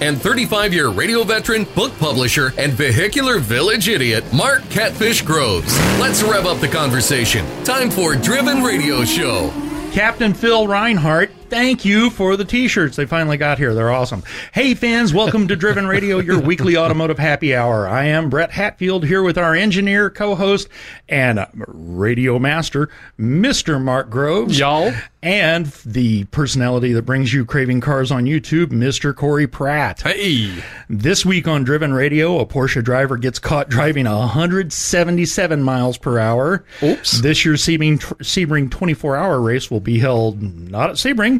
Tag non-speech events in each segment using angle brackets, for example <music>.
and 35 year radio veteran, book publisher, and vehicular village idiot, Mark Catfish Groves. Let's rev up the conversation. Time for Driven Radio Show. Captain Phil Reinhart, thank you for the t-shirts. They finally got here. They're awesome. Hey fans, welcome to Driven Radio, your <laughs> weekly automotive happy hour. I am Brett Hatfield here with our engineer, co-host, and radio master, Mr. Mark Groves. Y'all. And the personality that brings you Craving Cars on YouTube, Mr. Corey Pratt. Hey. This week on Driven Radio, a Porsche driver gets caught driving 177 miles per hour. Oops. This year's Sebring, Sebring 24 hour race will be held not at Sebring.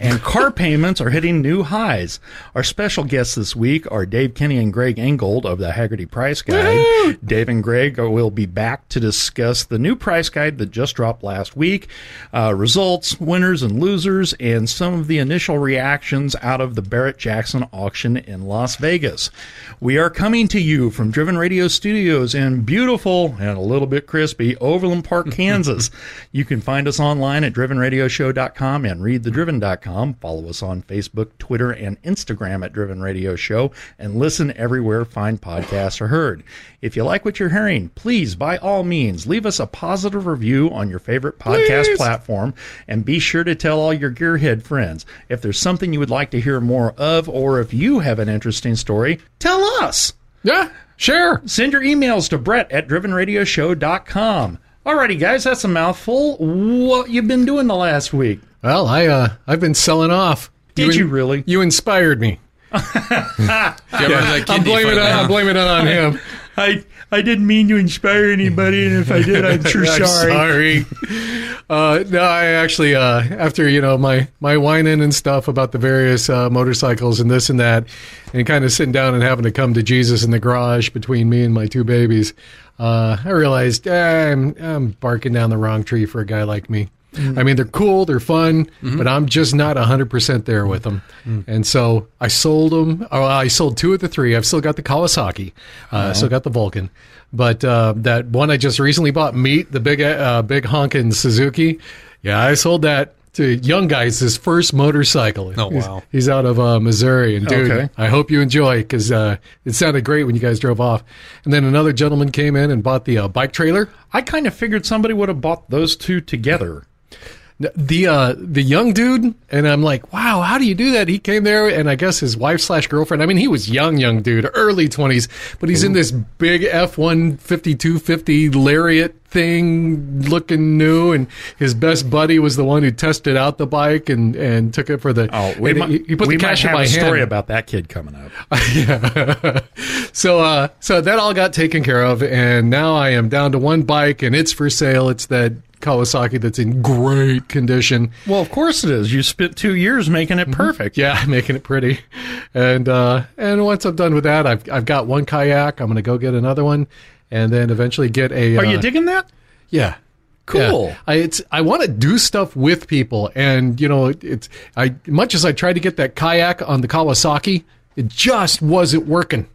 And car <laughs> payments are hitting new highs. Our special guests this week are Dave Kinney and Greg Ingold of the Hagerty Price Guide. Dave and Greg will be back to discuss the new price guide that just dropped last week, uh, results, winners and losers, and some of the initial reactions out of the Barrett Jackson auction in Las Vegas. We are coming to you from Driven Radio Studios in beautiful and a little bit crispy Overland Park, <laughs> Kansas. you can find us online at drivenradioshow.com and readthedriven.com. Follow us on Facebook, Twitter, and Instagram at Driven Radio Show and listen everywhere fine podcasts are heard. If you like what you're hearing, please, by all means, leave us a positive review on your favorite podcast Please. platform and be sure to tell all your gearhead friends. If there's something you would like to hear more of or if you have an interesting story, tell us. Yeah. sure. Send your emails to Brett at drivenradioshow.com. Alrighty, guys, that's a mouthful. What you've been doing the last week? Well, I uh I've been selling off. Did you in- really? You inspired me. <laughs> I'm blaming it. I'm blaming it on him. I I didn't mean to inspire anybody, and if I did, I'm <laughs> sure I'm sorry. sorry. Uh, no, I actually, uh, after you know my my whining and stuff about the various uh, motorcycles and this and that, and kind of sitting down and having to come to Jesus in the garage between me and my two babies, uh, I realized eh, I'm I'm barking down the wrong tree for a guy like me. I mean, they're cool, they're fun, but I'm just not 100% there with them. And so I sold them. Oh, I sold two of the three. I've still got the Kawasaki, uh, still got the Vulcan. But uh, that one I just recently bought, Meat, the big, uh, big honkin' Suzuki, yeah, I sold that to young guys, his first motorcycle. Oh, He's- wow. He's, out of uh, Missouri. And dude, Okay. I hope you enjoy because uh, it sounded great when you guys drove off. And then another gentleman came in and bought the uh, bike trailer. I kind of figured somebody would have bought those two together. The uh the young dude and i'm like wow how do you do that he came there and i guess his wife slash girlfriend i mean he was young young dude early 20s but he's in this big f-150 250 lariat thing looking new and his best buddy was the one who tested out the bike and and took it for the Oh, we might, he, he put we the cash might in have my a story about that kid coming up. <laughs> yeah. so uh so that all got taken care of and now I am down to one bike and it's for sale. It's that Kawasaki that's in great condition. Well, of course it is. You spent two years making it perfect. Yeah, <laughs> making it pretty. And uh and once I'm done with that, I've I've got one kayak. I'm going to go get another one and then eventually get a Are uh, you digging that? yeah. Cool. Yeah. I it's I want to do stuff with people, and you know, it's I much as I tried to get that kayak on the Kawasaki, it just wasn't working.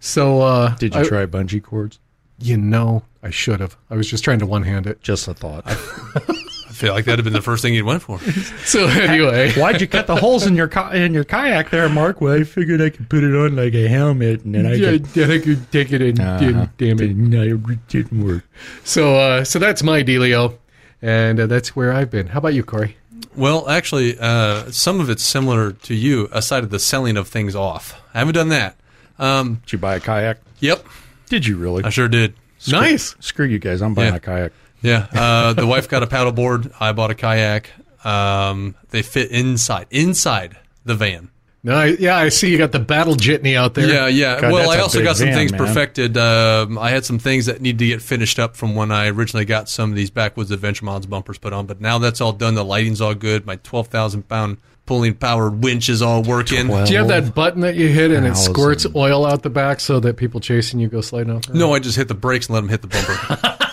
So uh, Did you I- try bungee cords? You know, I should have. I was just trying to one hand it. Just a thought. <laughs> I feel like that'd have been the first thing you'd went for. <laughs> So anyway, <laughs> Why'd you cut the holes in your ki- in your kayak there, Mark? Well, I figured I could put it on like a helmet, and then I yeah, could. then I could take it in. Uh-huh. Damn it! No, it didn't work. So uh, so that's my dealio, and uh, that's where I've been. How about you, Corey? Well, actually, uh, some of it's similar to you, aside of the selling of things off. I haven't done that. Um, Did you buy a kayak? yep, Did you really? I sure did. Nice. Screw you guys. I'm buying Yeah. a kayak. Yeah, uh, the wife got a paddleboard. I bought a kayak. Um, they fit inside inside the van. No, I, yeah, I see you got the battle jitney out there. Yeah, yeah. God, well, I also got some van, things man. perfected. Um, I had some things that need to get finished up from when I originally got some of these backwoods adventure mods bumpers put on. But now that's all done. The lighting's all good. My twelve thousand pound pulling powered winch is all working. Twelve. Do you have that button that you hit and it squirts oil out the back so that people chasing you go sliding off? No, I just hit the brakes and let them hit the bumper. <laughs>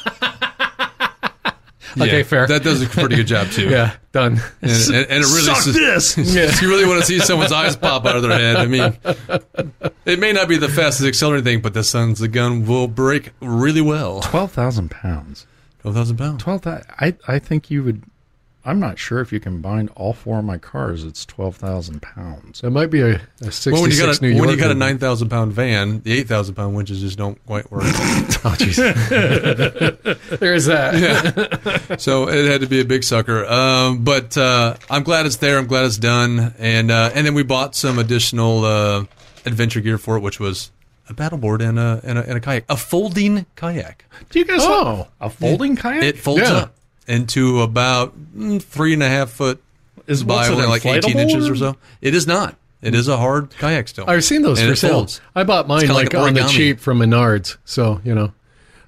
Okay, Yeah, fair. That does a pretty good job too. yeah, done. and, and, and it really Suck this. <laughs> you really want to see someone's eyes pop out of their head. I mean, it may not be the fastest accelerating thing, but the sun's the gun will break really well. Twelve thousand pounds. Twelve thousand pounds. Twelve. thou- I I think you would. I'm not sure if you combine all four of my cars. It's twelve thousand pounds. That might be a, a 66 Well, when you got a New York. when you got a nine thousand pound van, the eight thousand pound winches just don't quite work. <laughs> Oh, jeez. <laughs> There's that. Yeah. so it had to be a big sucker. Um, but uh, I'm glad it's there. I'm glad it's done. And uh, and then we bought some additional uh, adventure gear for it, which was a paddleboard and a, and a and a kayak, a folding kayak. Do you guys? Oh. have a folding kayak? It folds Yeah. up into about mm, three and a half foot Is- by what's it, like 18 inches or- or so. It is not. It is a hard kayak still. I've seen those And for it sale. folds. I bought mine like, like on the cheap from Menards. So, you know,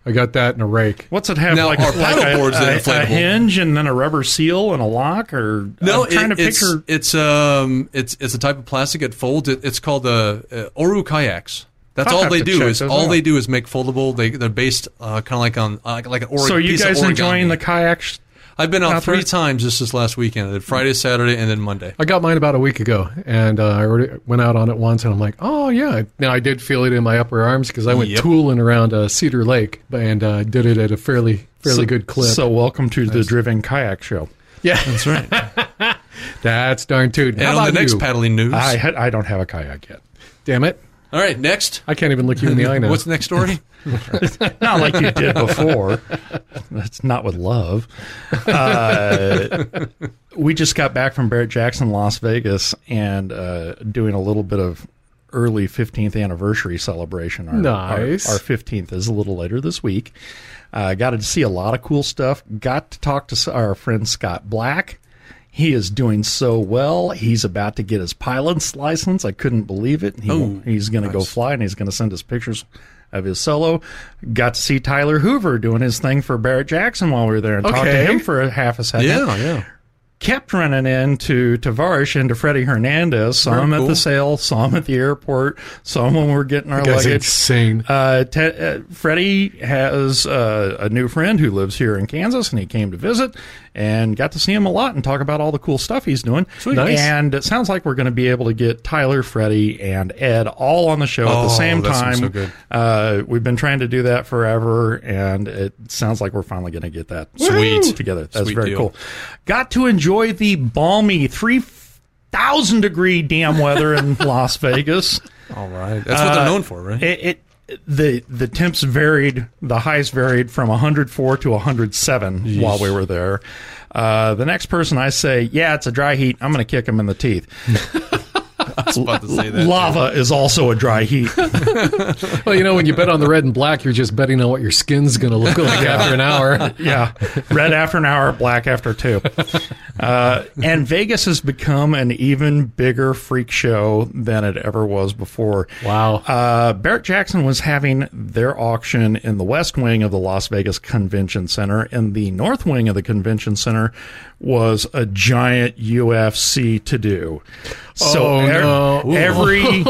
I got that in a rake. What's it have? Now, like, our like paddleboard's a, a, inflatable. a hinge and then a rubber seal and a lock, or No, I'm trying it- to it's, picture. it's um it's it's a type of plastic. It folds. It, it's called the uh, Oru kayaks. That's I'll all they do check is those all out. they do is make foldable. They they're based uh, kind of like on uh, like an ori- so you piece of guys enjoying the kayak? sh- I've been out out three there? times just this last weekend. I did Friday, Saturday, and then Monday. I got mine about a week ago, and uh, I already went out on it once, and I'm like, oh yeah. Now I did feel it in my upper arms because I went Yep. tooling around uh, Cedar Lake and uh, did it at a fairly fairly so, good clip. So welcome to the Driven Kayak Show. yeah, That's right. <laughs> that's darn tootin'. and How on the about next you? paddling news. I had, I don't have a kayak yet. Damn it, all right, next. I can't even look you in the eye now. What's the next story? <laughs> Not like you did before. That's not with love. Uh, we just got back from Barrett Jackson, Las Vegas, and uh, doing a little bit of early 15th anniversary celebration. Our, Nice. Our, our 15th is a little later this week. Uh, got to see a lot of cool stuff. Got to talk to our friend Scott Black. He is doing so well. He's about to get his pilot's license. I couldn't believe it. He, Oh, he's going to go fly and he's going to send us pictures of his solo. Got to see Tyler Hoover doing his thing for Barrett Jackson while we were there and talked to him for a half a second. yeah, yeah. Kept running into Tavares and to Freddie Hernandez. Saw Very him at cool. the sale. Saw him at the airport. Saw him when we were getting our Guy's luggage. insane. Uh, te- uh, Freddie has uh, a new friend who lives here in Kansas, and he came to visit and got to see him a lot and talk about all the cool stuff he's doing. Sweet. Nice. And it sounds like we're going to be able to get Tyler, Freddie, and Ed all on the show at the Oh, same time. so good. Uh, we've been trying to do that forever, and it sounds like we're finally going to get that Sweet. together. That's Sweet very deal. cool. Got to enjoy the balmy three thousand degree damn weather in <laughs> Las Vegas. All right. That's what they're known for, right? It, it the the temps varied. The highs varied from 104 to 107 while we were there. Uh, the next person I say, yeah, it's a dry heat. I'm going to kick him in the teeth. <laughs> <laughs> I was about to say that. Lava is also a dry heat. <laughs> Well, you know, when you bet on the red and black, you're just betting on what your skin's going to look like after an hour. <laughs> yeah, red after an hour, black after two. Uh, and Vegas has become an even bigger freak show than it ever was before. Wow. Uh, Barrett Jackson was having their auction in the west wing of the Las Vegas Convention Center, In the north wing of the convention center was a giant UFC to do. So Oh, no. every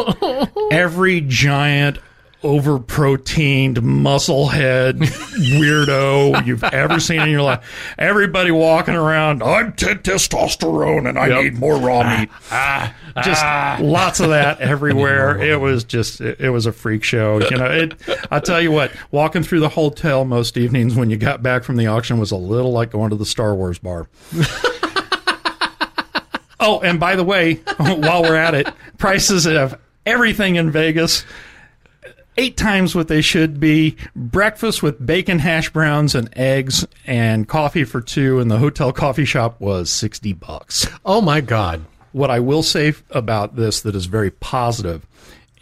<laughs> every giant over proteined musclehead <laughs> weirdo you've ever seen in your life. Everybody walking around, I'm t- testosterone and I need more raw meat. <laughs> Ah, just lots of that everywhere. <laughs> It was just it, it was a freak show. You know, it I tell you what, walking through the hotel most evenings when you got back from the auction was a little like going to the Star Wars bar. Oh, and by the way, while we're at it, prices of everything in Vegas eight times what they should be. Breakfast with bacon hash browns and eggs and coffee for two in the hotel coffee shop was 60 bucks. Oh, my God. What I will say about this that is very positive,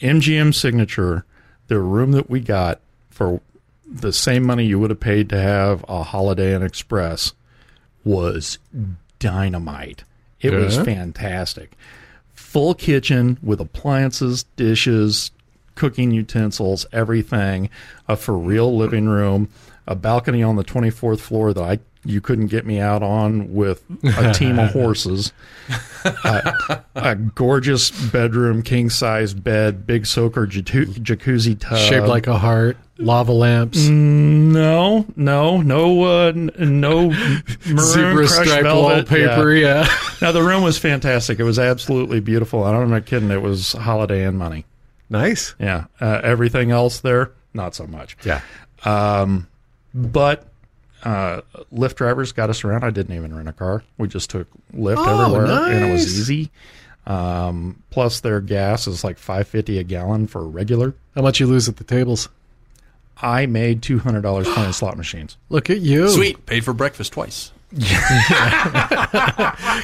MGM Signature, the room that we got for the same money you would have paid to have a Holiday Inn Express was dynamite. It was fantastic. Full kitchen with appliances, dishes, cooking utensils, everything. A for real living room, a balcony on the 24th floor that I you couldn't get me out on with a team of <laughs> horses. Uh, a gorgeous bedroom, king size bed, big soaker jacu- jacuzzi tub. Shaped like a heart, lava lamps, Mm, no, no, no, uh, no maroon crushed stripe velvet. wallpaper. Yeah. Yeah. Now the room was fantastic. It was absolutely beautiful. and I'm not kidding. It was Holiday Inn money. Nice. Yeah. Uh, everything else there, not so much. Yeah. But uh, Lyft drivers got us around. I didn't even rent a car. We just took Lyft Oh, everywhere, and it was easy. Um, plus, their gas is like five fifty a gallon for regular. How much you lose at the tables? I made two hundred dollars playing <gasps> slot machines. Look at you. Sweet. Paid for breakfast twice. <laughs>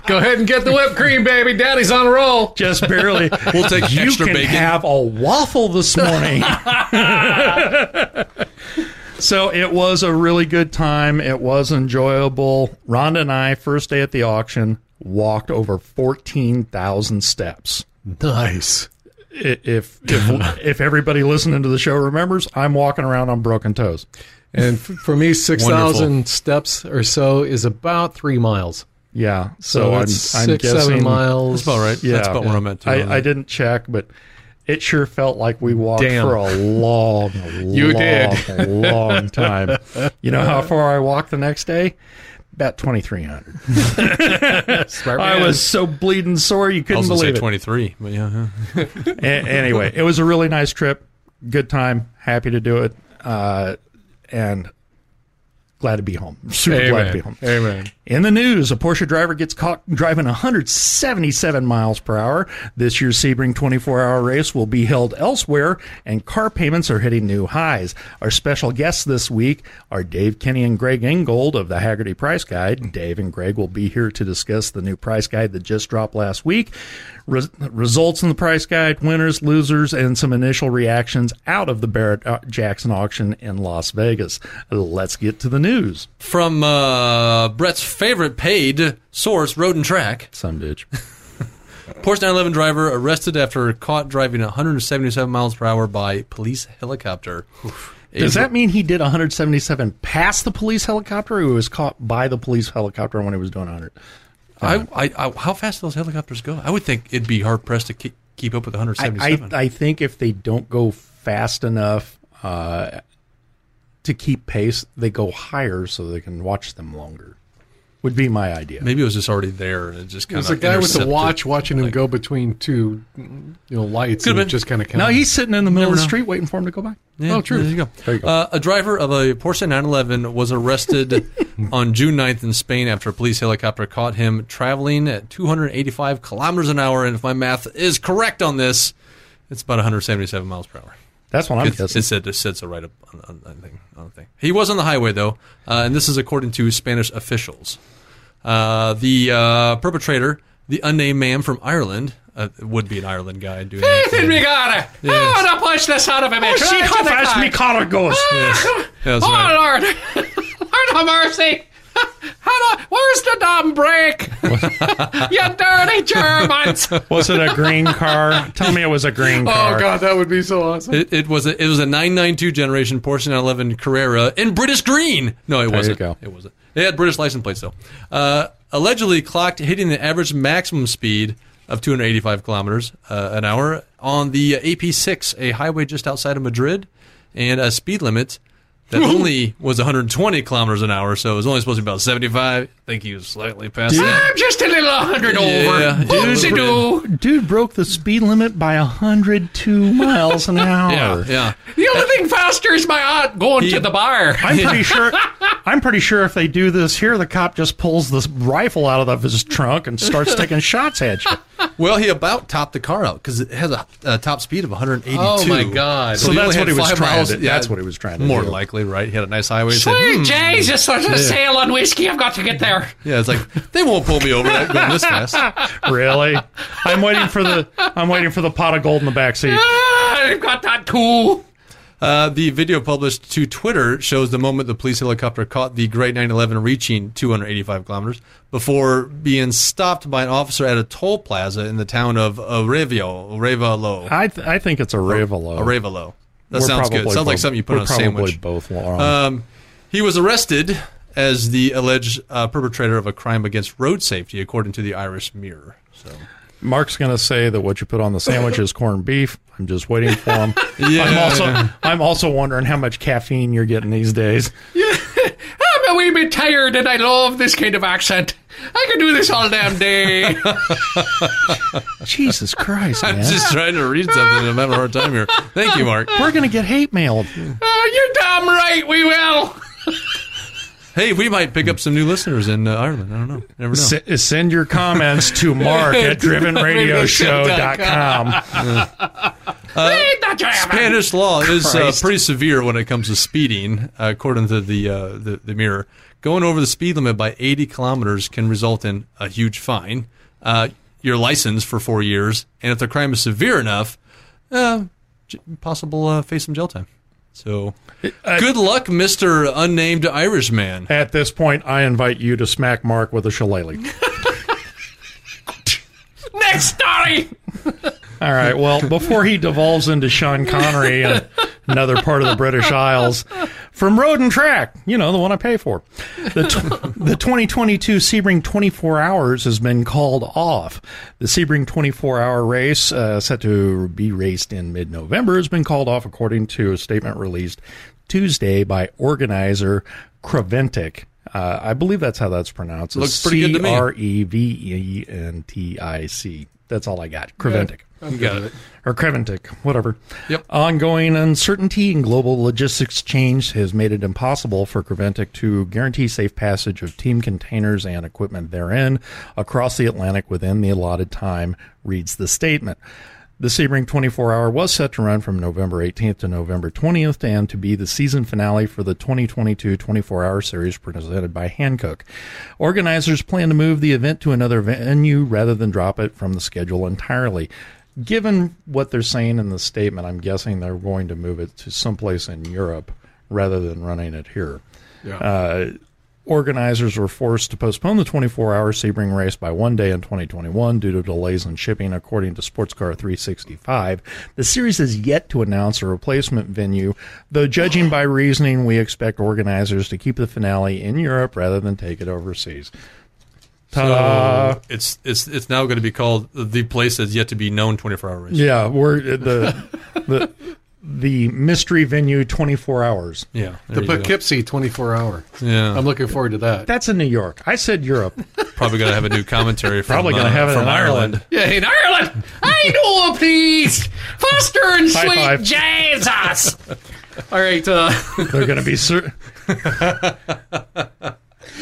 Go ahead and get the whipped cream, baby. Daddy's on a roll. Just barely. <laughs> We'll take you extra can bacon. have a waffle this morning. <laughs> so it was a really good time. It was enjoyable. Rhonda and I, first day at the auction, walked over fourteen thousand steps. Nice. If if if everybody listening to the show remembers, I'm walking around on broken toes. And for me, 6,000 steps or so is about three miles. Yeah, So, so, I'm, it's I'm six, guessing seven miles. That's about right. Yeah, That's about where I'm at too. I, I didn't check, but it sure felt like we walked Damn. for a long, long <laughs> time. You long, did. long <laughs> time. You know how far I walked the next day? About twenty three hundred. <laughs> I was so bleeding sore you couldn't was gonna say believe it. 23, but yeah. yeah. A- anyway, it was a really nice trip. Good time. Happy to do it. Uh, and glad to be home. <laughs> Super glad to be home. Amen. In the news, a Porsche driver gets caught driving 177 miles per hour. This year's Sebring 24 hour race will be held elsewhere, and car payments are hitting new highs. Our special guests this week are Dave Kinney and Greg Ingold of the Hagerty Price Guide. Dave and Greg will be here to discuss the new price guide that just dropped last week, Res- results in the price guide, winners, losers, and some initial reactions out of the Barrett uh, Jackson auction in Las Vegas. Let's get to the news. From uh, Brett's favorite paid source, Road and Track, Some bitch. <laughs> Porsche 911 driver arrested after caught driving 177 miles per hour by police helicopter. A Does that mean he did 177 past the police helicopter, or he was caught by the police helicopter when he was doing 100? I, I, I, how fast do those helicopters go? I would think it'd be hard pressed to keep, keep up with I, 177. I, I think if they don't go fast enough uh, to keep pace, they go higher so they can watch them longer. Would be my idea. Maybe it was just already there and it just kind There's of a guy with a watch watching him go between two, you know, lights. Could've and been. just kind of No, he's sitting in the middle of the know. street waiting for him to go by. Yeah, Oh, true. There you go. There you go. Uh, a driver of a Porsche 911 was arrested <laughs> on June 9th in Spain after a police helicopter caught him traveling at 285 kilometers an hour. And if my math is correct on this, it's about 177 miles per hour. That's what I'm It, guessing. it said it said so right up on, on, on, thing, on the thing. He was on the highway though, uh, and this is according to Spanish officials. Uh, the uh, perpetrator, the unnamed man from Ireland, uh, would be an Ireland guy doing that. Regard. Yes. Oh, to push this out of him. Oh, see how fast me collar goes. Yeah, that's Oh, right. Lord. <laughs> Lord have mercy. <laughs> How do, where's the dumb brake? <laughs> you dirty Germans. Was it a green car? Tell me it was a green car. Oh God, that would be so awesome. It, it was a it was a 992 generation Porsche 911 Carrera in British green. No, it you wasn't. go. It wasn't. It had British license plates though. Uh, allegedly clocked hitting the average maximum speed of 285 kilometers uh, an hour on the AP6, a highway just outside of Madrid, and a speed limit that only was 120 kilometers an hour. So it was only supposed to be about 75. I think he was slightly past that. I'm just a little hundred Yeah, over. dude. Whoopsie doo. Dude broke the speed limit by 102 miles an <laughs> hour. Yeah, yeah. The only thing faster is my aunt going He- to the bar. I'm pretty <laughs> sure. I'm pretty sure if they do this here, the cop just pulls this rifle out of his trunk and starts taking shots at you. Well, he about topped the car out because it has a, a top speed of 182. Oh, my God. So he that's what he was trying miles- to. That's what he was trying to More do. likely, right? He had a nice highway. He said, Sweet "Hmm." Jesus, there's a sale on whiskey. I've got to get there. Yeah, it's like they won't pull me over that going this fast. <laughs> Really? I'm waiting for the. I'm waiting for the pot of gold in the back seat. <laughs> Ah, I've got that too. Uh, the video published to Twitter shows the moment the police helicopter caught the Great 911 reaching 285 kilometers before being stopped by an officer at a toll plaza in the town of Arevio, Arevalo. I th- I think it's a Ravelo. Arevalo. That sounds good. Sounds like something you put on a probably sandwich. both wrong. Um, he was arrested as the alleged uh, perpetrator of a crime against road safety, according to the Irish Mirror. So, Mark's going to say that what you put on the sandwich is corned beef. I'm just waiting for him. <laughs> Yeah. I'm also I'm also wondering how much caffeine you're getting these days. <laughs> Yeah. I'm a wee bit tired and I love this kind of accent. I could do this all damn day. <laughs> Jesus Christ, I'm just trying to read something and I'm having a hard time here. Thank you, Mark. We're going to get hate mailed. Oh, you're damn right we will. Hey, we might pick up some new listeners in uh, Ireland. I don't know. Never know. S- send your comments to <laughs> mark at drivenradioshow.com. Read <laughs> the Spanish law is uh, pretty severe when it comes to speeding, uh, according to the, uh, the the mirror. Going over the speed limit by 80 kilometers can result in a huge fine, uh, your license for four years, and if the crime is severe enough, uh, possible uh, face some jail time. So, uh, good luck, Mister Unnamed Irishman. At this point, I invite you to smack Mark with a shillelagh. Next story. All right. Well, before he devolves into Sean Connery and <laughs> another part of the British Isles, from Road and Track, you know, the one I pay for, the, tw- the 2022 Sebring 24 Hours has been called off. The Sebring 24 Hour race, uh, set to be raced in mid November, has been called off according to a statement released Tuesday by organizer Creventic. Uh, I believe that's how that's pronounced. Looks pretty good to me. C R E V E N T I C. That's all I got. Creventic You got it. or Creventic, whatever. Yep. Ongoing uncertainty in global logistics change has made it impossible for Creventic to guarantee safe passage of team containers and equipment therein across the Atlantic within the allotted time, reads the statement. The Sebring 24 hour was set to run from November 18th to November 20th and to be the season finale for the 2022 24 hour series presented by Hankook. Organizers plan to move the event to another venue rather than drop it from the schedule entirely. Given what they're saying in the statement, I'm guessing they're going to move it to someplace in Europe rather than running it here. Uh, organizers were forced to postpone the 24 hour Sebring race by one day in 2021 due to delays in shipping, according to Sportscar 365. The series has yet to announce a replacement venue, though, judging by reasoning, we expect organizers to keep the finale in Europe rather than take it overseas. Ta So it's it's it's now going to be called the place that's yet to be known 24 hour race. Yeah, we're the the the mystery venue 24 hours. Yeah, The there go. Poughkeepsie 24 hour. Yeah, I'm looking forward to that. That's in New York. I said Europe. <laughs> probably going to have a new commentary. From, Probably gonna uh, have it from in Ireland. Yeah, in Ireland. I know a place. Faster and High sweet five. Jesus. <laughs> All right. Uh, They're going to be cer- <laughs>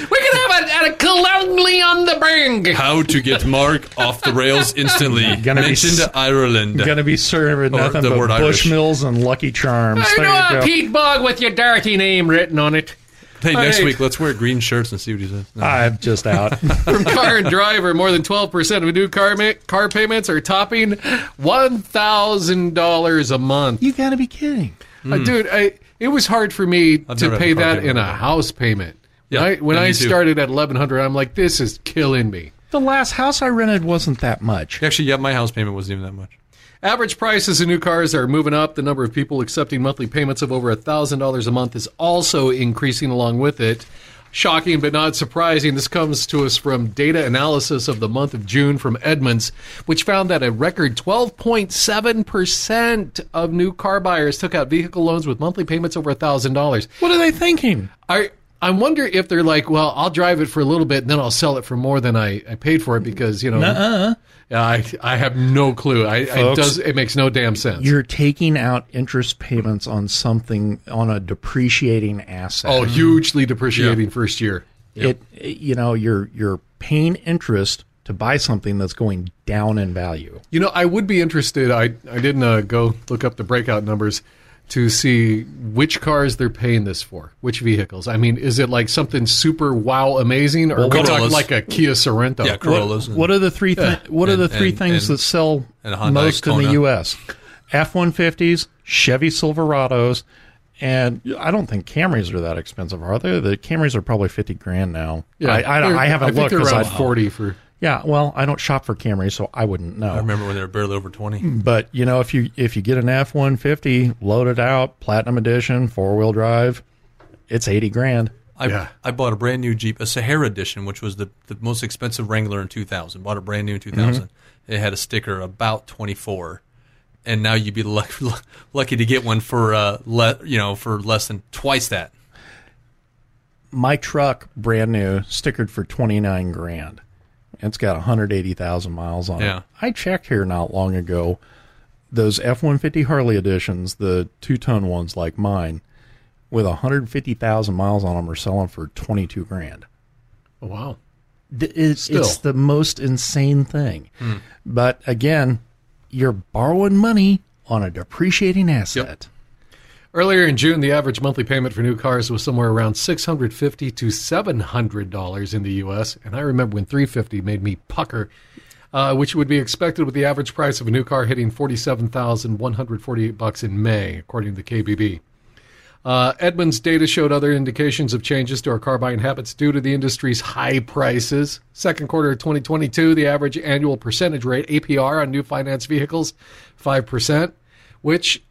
we can have it at a Clownly on the Bring. How to get Mark off the rails instantly? <laughs> Gonna be Mentioned s- Ireland. going to be serving Or nothing the but word Irish. Bushmills and Lucky Charms. I There know a go. Pete Bog with your dirty name written on it. hey, next Hey. week let's wear green shirts and see what he says. No. <laughs> I'm just out. <laughs> From Car and Driver, more than 12% of new car, ma- car payments are topping $1,000 a month. you got to be kidding. Uh, dude, I, it was hard for me I've to pay that payment in a house payment. Yeah, When I, when I too. started at 1100 I'm like, this is killing me. The last house I rented wasn't that much. Actually, yeah, my house payment wasn't even that much. Average prices of new cars are moving up. The number of people accepting monthly payments of over $1,000 a month is also increasing along with it. Shocking but not surprising. This comes to us from data analysis of the month of June from Edmunds, which found that a record 12.7% of new car buyers took out vehicle loans with monthly payments over $1,000. What are they thinking? I I wonder if they're like, well, I'll drive it for a little bit and then I'll sell it for more than I, I paid for it because you know. Uh-uh. I I have no clue. I, it does it makes no damn sense. You're taking out interest payments on something on a depreciating asset. oh, hugely depreciating first year. it you know you're you're paying interest to buy something that's going down in value. You know, I would be interested. I I didn't uh, go look up the breakout numbers to see which cars they're paying this for, which vehicles. I mean, is it like something super wow amazing, or are we talking like a Kia Sorento? Yeah, Corollas. What are the three thi- what are the three and- things and- that sell and a Hyundai most in the US? F150s, Chevy Silverados, and I don't think Camrys are that expensive, are they? The Camrys are probably 50 grand now. I, I, I haven't I think looked they're 'cause around I- forty for. Yeah, well, I don't shop for Camrys, so I wouldn't know. I remember when they were barely over 20. But you know, if you if you get an F one fifty loaded out, platinum edition, four wheel drive, it's eighty grand. I, Yeah. I bought a brand new Jeep, a Sahara edition, which was the, the most expensive Wrangler in 2000. Bought a brand new in 2000. It had a sticker about 24, and now you'd be <laughs> luck, lucky to get one for uh, le, you know for less than twice that. My truck, brand new, stickered for twenty nine grand. It's got one hundred eighty thousand miles on Yeah. it. I checked here not long ago. Those F one fifty Harley editions, the two ton ones like mine, with one hundred fifty thousand miles on them, are selling for twenty two grand. Oh, wow. Th- it- Still. It's the most insane thing. Hmm. But again, you're borrowing money on a depreciating asset. Earlier in June, the average monthly payment for new cars was somewhere around 650 to $700 in the U.S., and I remember when 350 made me pucker, uh, which would be expected with the average price of a new car hitting 47148 bucks in May, according to the KBB. Uh, Edmunds data showed other indications of changes to our car buying habits due to the industry's high prices. Second quarter of 2022, the average annual percentage rate, APR, on new finance vehicles, 5%, which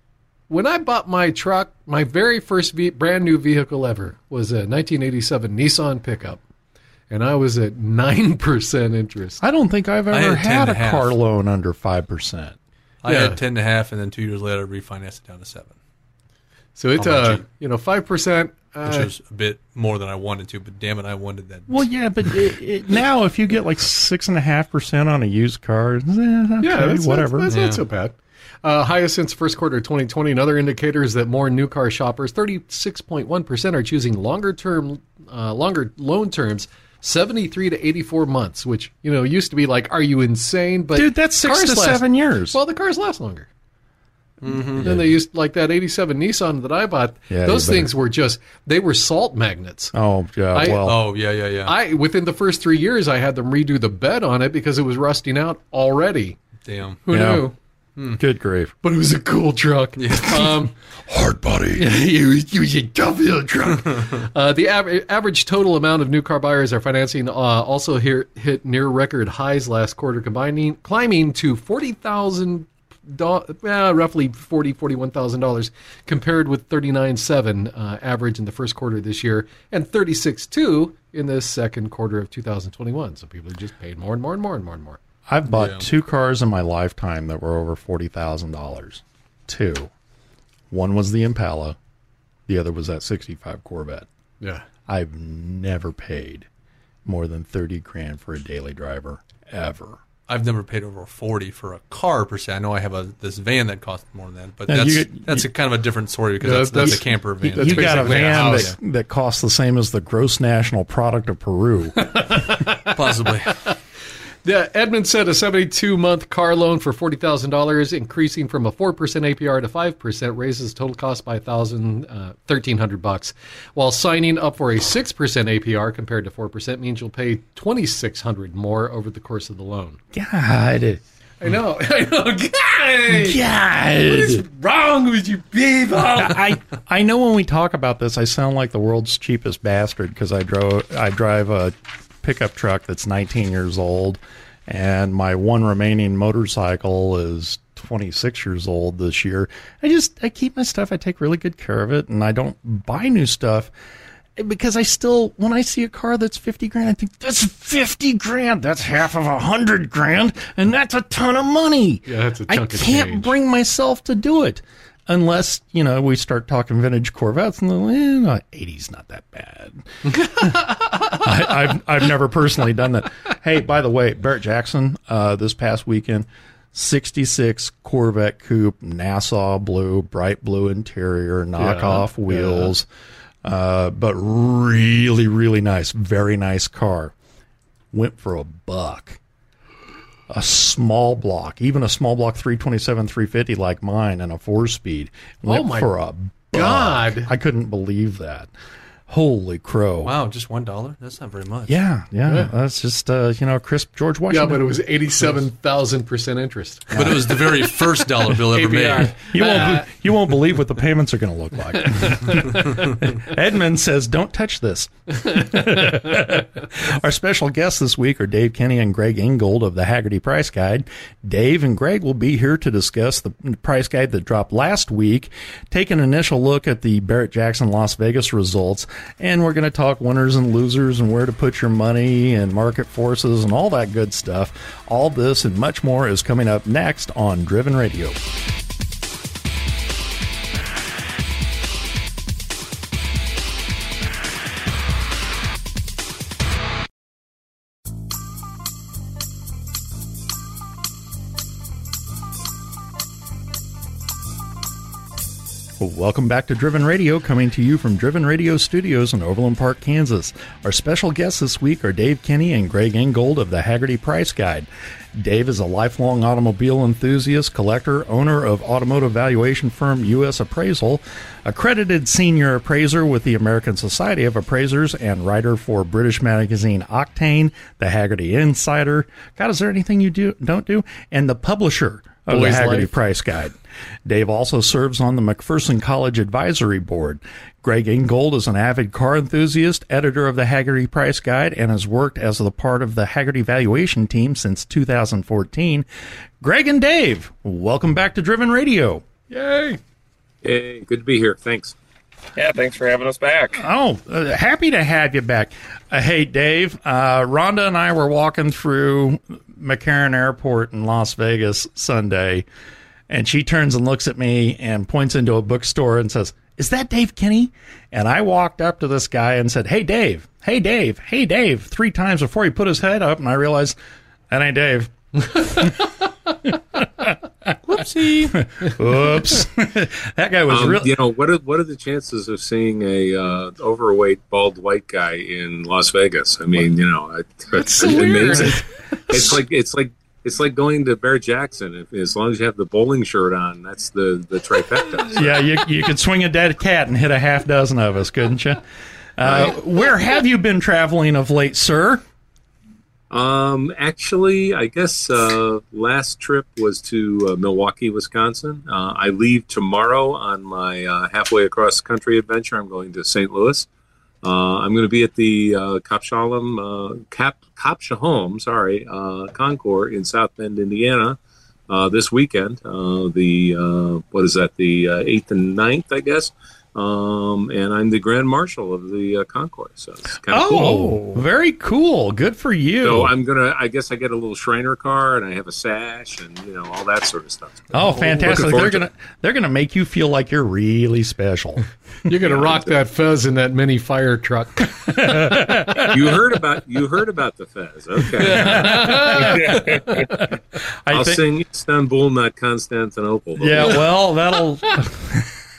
when I bought my truck, my very first ve- brand new vehicle ever was a 1987 Nissan pickup. And I was at 9% interest. I don't think I've I ever had had a a half. car loan under 5%. I Yeah. had ten and a half, and then two years later, I refinanced it down to seven, So it's On uh, Jeep. you know, 5%. which Uh, was a bit more than I wanted to. But damn it, I wanted that. Well, yeah, but it, it, now if you get like 6.5% on a used car, eh, okay, yeah, that's, whatever. That's, that's Yeah. not so bad. Uh, highest since first quarter of 2020. And other indicators that more new car shoppers, 36.1%, are choosing longer term, uh, longer loan terms. 73 to 84 months, which, you know, used to be like, are you insane? But Dude, that's six cars to last- seven years. Well, the cars last longer. Then they used like that '87 Nissan that I bought. Yeah, those things were just they were salt magnets. oh, yeah, I- well. Oh yeah, yeah, yeah. I within the first three years, I had them redo the bed on it because it was rusting out already. damn. Who Yeah. knew? Good grief. But it was a cool truck. Um, <laughs> Hard body. it, was, it was a double truck. <laughs> uh, the aver- average total amount of new car buyers are financing uh, also here, hit near record highs last quarter, combining climbing to forty thousand. Do- uh, roughly forty forty-one thousand dollars, compared with thirty-nine seven uh, average in the first quarter of this year, and thirty-six two in the second quarter of two thousand twenty-one. So people are just paid more and more and more and more and more. I've bought Yeah. two cars in my lifetime that were over $40,000. Two. One was the Impala, the other was that 65 Corvette. Yeah, I've never paid more than 30 grand for a daily driver, ever. I've never paid over forty for a car per se. I know I have a this van that costs more than that, but that's you that's a kind of a different story because that's, that's, that's- a camper van. that's you got a van that, that costs the same as the gross national product of Peru. <laughs> Possibly. Yeah, Edmund said a 72 month car loan for $40,000, increasing from a 4% APR to 5%, raises total cost by 1000 uh, 1300 bucks. While signing up for a 6% APR compared to 4% means you'll pay 2600 more over the course of the loan. God. I know. <laughs> I know. God! God. What is wrong with you people? I I know when we talk about this, I sound like the world's cheapest bastard because I drove I drive a pickup truck that's 19 years old, and my one remaining motorcycle is 26 years old this year. I just I keep my stuff. I take really good care of it, and I don't buy new stuff because I still when I see a car that's 50 grand, I think that's 50 grand. That's half of a hundred grand, and that's a ton of money. Yeah, that's a I chunk of can't change. bring myself to do it unless you know we start talking vintage Corvettes and the eh, 80s not that bad. <laughs> I, I've I've never personally done that. Hey, by the way, Barrett Jackson uh, this past weekend. 66 Corvette Coupe, Nassau blue, bright blue interior, knockoff yeah. wheels, uh, but really, really nice, very nice car. Went for a buck a small block, even a small block 327, 350 like mine and a four speed went Oh my for a buck. God. I couldn't believe that. Holy crow. wow, just one dollar? That's not very much. Yeah, yeah, Yeah. That's just, uh, you know, crisp George Washington. Yeah, but it was 87,000% interest. But it was the very <laughs> first dollar bill ever made. you won't, be- you won't believe what the payments are going to look like. <laughs> Edmund says, "Don't touch this." <laughs> Our special guests this week are Dave Kinney and Greg Ingold of the Hagerty Price Guide. Dave and Greg will be here to discuss the price guide that dropped last week, take an initial look at the Barrett Jackson Las Vegas results, and we're going to talk winners and losers and where to put your money and market forces and all that good stuff. All this and much more is coming up next on Driven Radio. Welcome back to Driven Radio, coming to you from Driven Radio Studios in Overland Park, Kansas. Our special guests this week are Dave Kinney and Greg Ingold of the Hagerty Price Guide. Dave is a lifelong automobile enthusiast, collector, owner of automotive valuation firm U.S. Appraisal, accredited senior appraiser with the American Society of Appraisers, and writer for British magazine Octane, the Hagerty Insider. God, is there anything you do don't do? And the publisher of the Hagerty Life. Price Guide. Dave also serves on the McPherson College Advisory Board. Greg Ingold is an avid car enthusiast, editor of the Hagerty Price Guide, and has worked as the part of the Hagerty Valuation Team since 2014. Greg and Dave, welcome back to Driven Radio. Yay! Hey, good to be here. Thanks. Yeah, thanks for having us back. Oh, uh, happy to have you back. Uh, hey, Dave, uh, Rhonda and I were walking through McCarran Airport in Las Vegas Sunday, and she turns and looks at me and points into a bookstore and says, Is that Dave Kinney? And I walked up to this guy and said, Hey, Dave, hey, Dave, hey, Dave, three times before he put his head up, and I realized that ain't Dave. <laughs> Whoopsie. Oops. <laughs> that guy was Um, really. You know, what are what are the chances of seeing a uh, overweight bald white guy in Las Vegas? I mean, you know, it- it's so weird. amazing. it's like it's like it's like going to Bear Jackson. If, as long as you have the bowling shirt on, that's the the trifecta. <laughs> Yeah, you, you could swing a dead cat and hit a half dozen of us, couldn't you? Uh, where have you been traveling of late, sir? Um, actually, I guess uh, last trip was to uh, Milwaukee, Wisconsin. Uh, I leave tomorrow on my uh, halfway across country adventure. I'm going to St. Louis. Uh, I'm going to be at the uh, Kapshalom, uh, Cap Kapshahom, sorry, uh, Concours in South Bend, Indiana, uh, this weekend. Uh, the uh, what is that? The uh, eighth and 9th, I guess. Um, and I'm the grand marshal of the uh, Concours, so it's kind of cool. Oh, very cool. Good for you. So I'm gonna. I guess I get a little Shriner car, and I have a sash, and you know all that sort of stuff. oh, fantastic! They're forward to gonna they're gonna make you feel like you're really special. <laughs> You're gonna rock that fez in that mini fire truck. <laughs> You heard about you heard about the Fez. Okay, <laughs> I I'll think. sing Istanbul, not Constantinople. Yeah, well, that'll.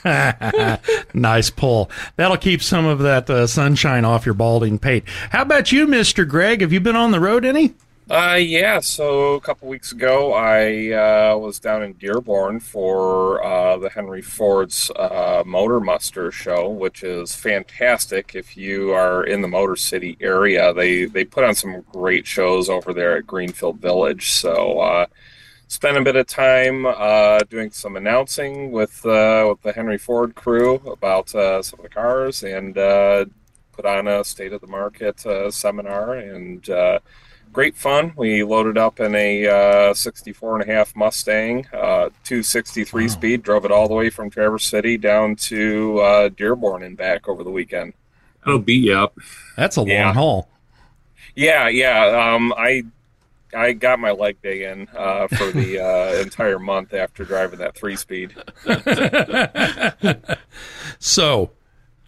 <laughs> nice pull. That'll keep some of that uh, sunshine off your balding pate. How about you, Mister Greg? Have you been on the road any? Uh, yeah. So a couple weeks ago, I uh, was down in Dearborn for uh, the Henry Ford's uh, Motor Muster show, which is fantastic. If you are in the Motor City area, they they put on some great shows over there at Greenfield Village. So. Spent a bit of time uh, doing some announcing with uh, with the Henry Ford crew about uh, some of the cars, and uh, put on a state of the market uh, seminar and uh, great fun. We loaded up in a uh, 64 and a half Mustang, uh, 263 speed, drove it all the way from Traverse City down to uh, Dearborn and back over the weekend. That'll beat you up. That's a long Yeah. haul. Yeah, yeah. Um, I I got my leg day in uh, for the uh, <laughs> entire month after driving that three speed. <laughs> So,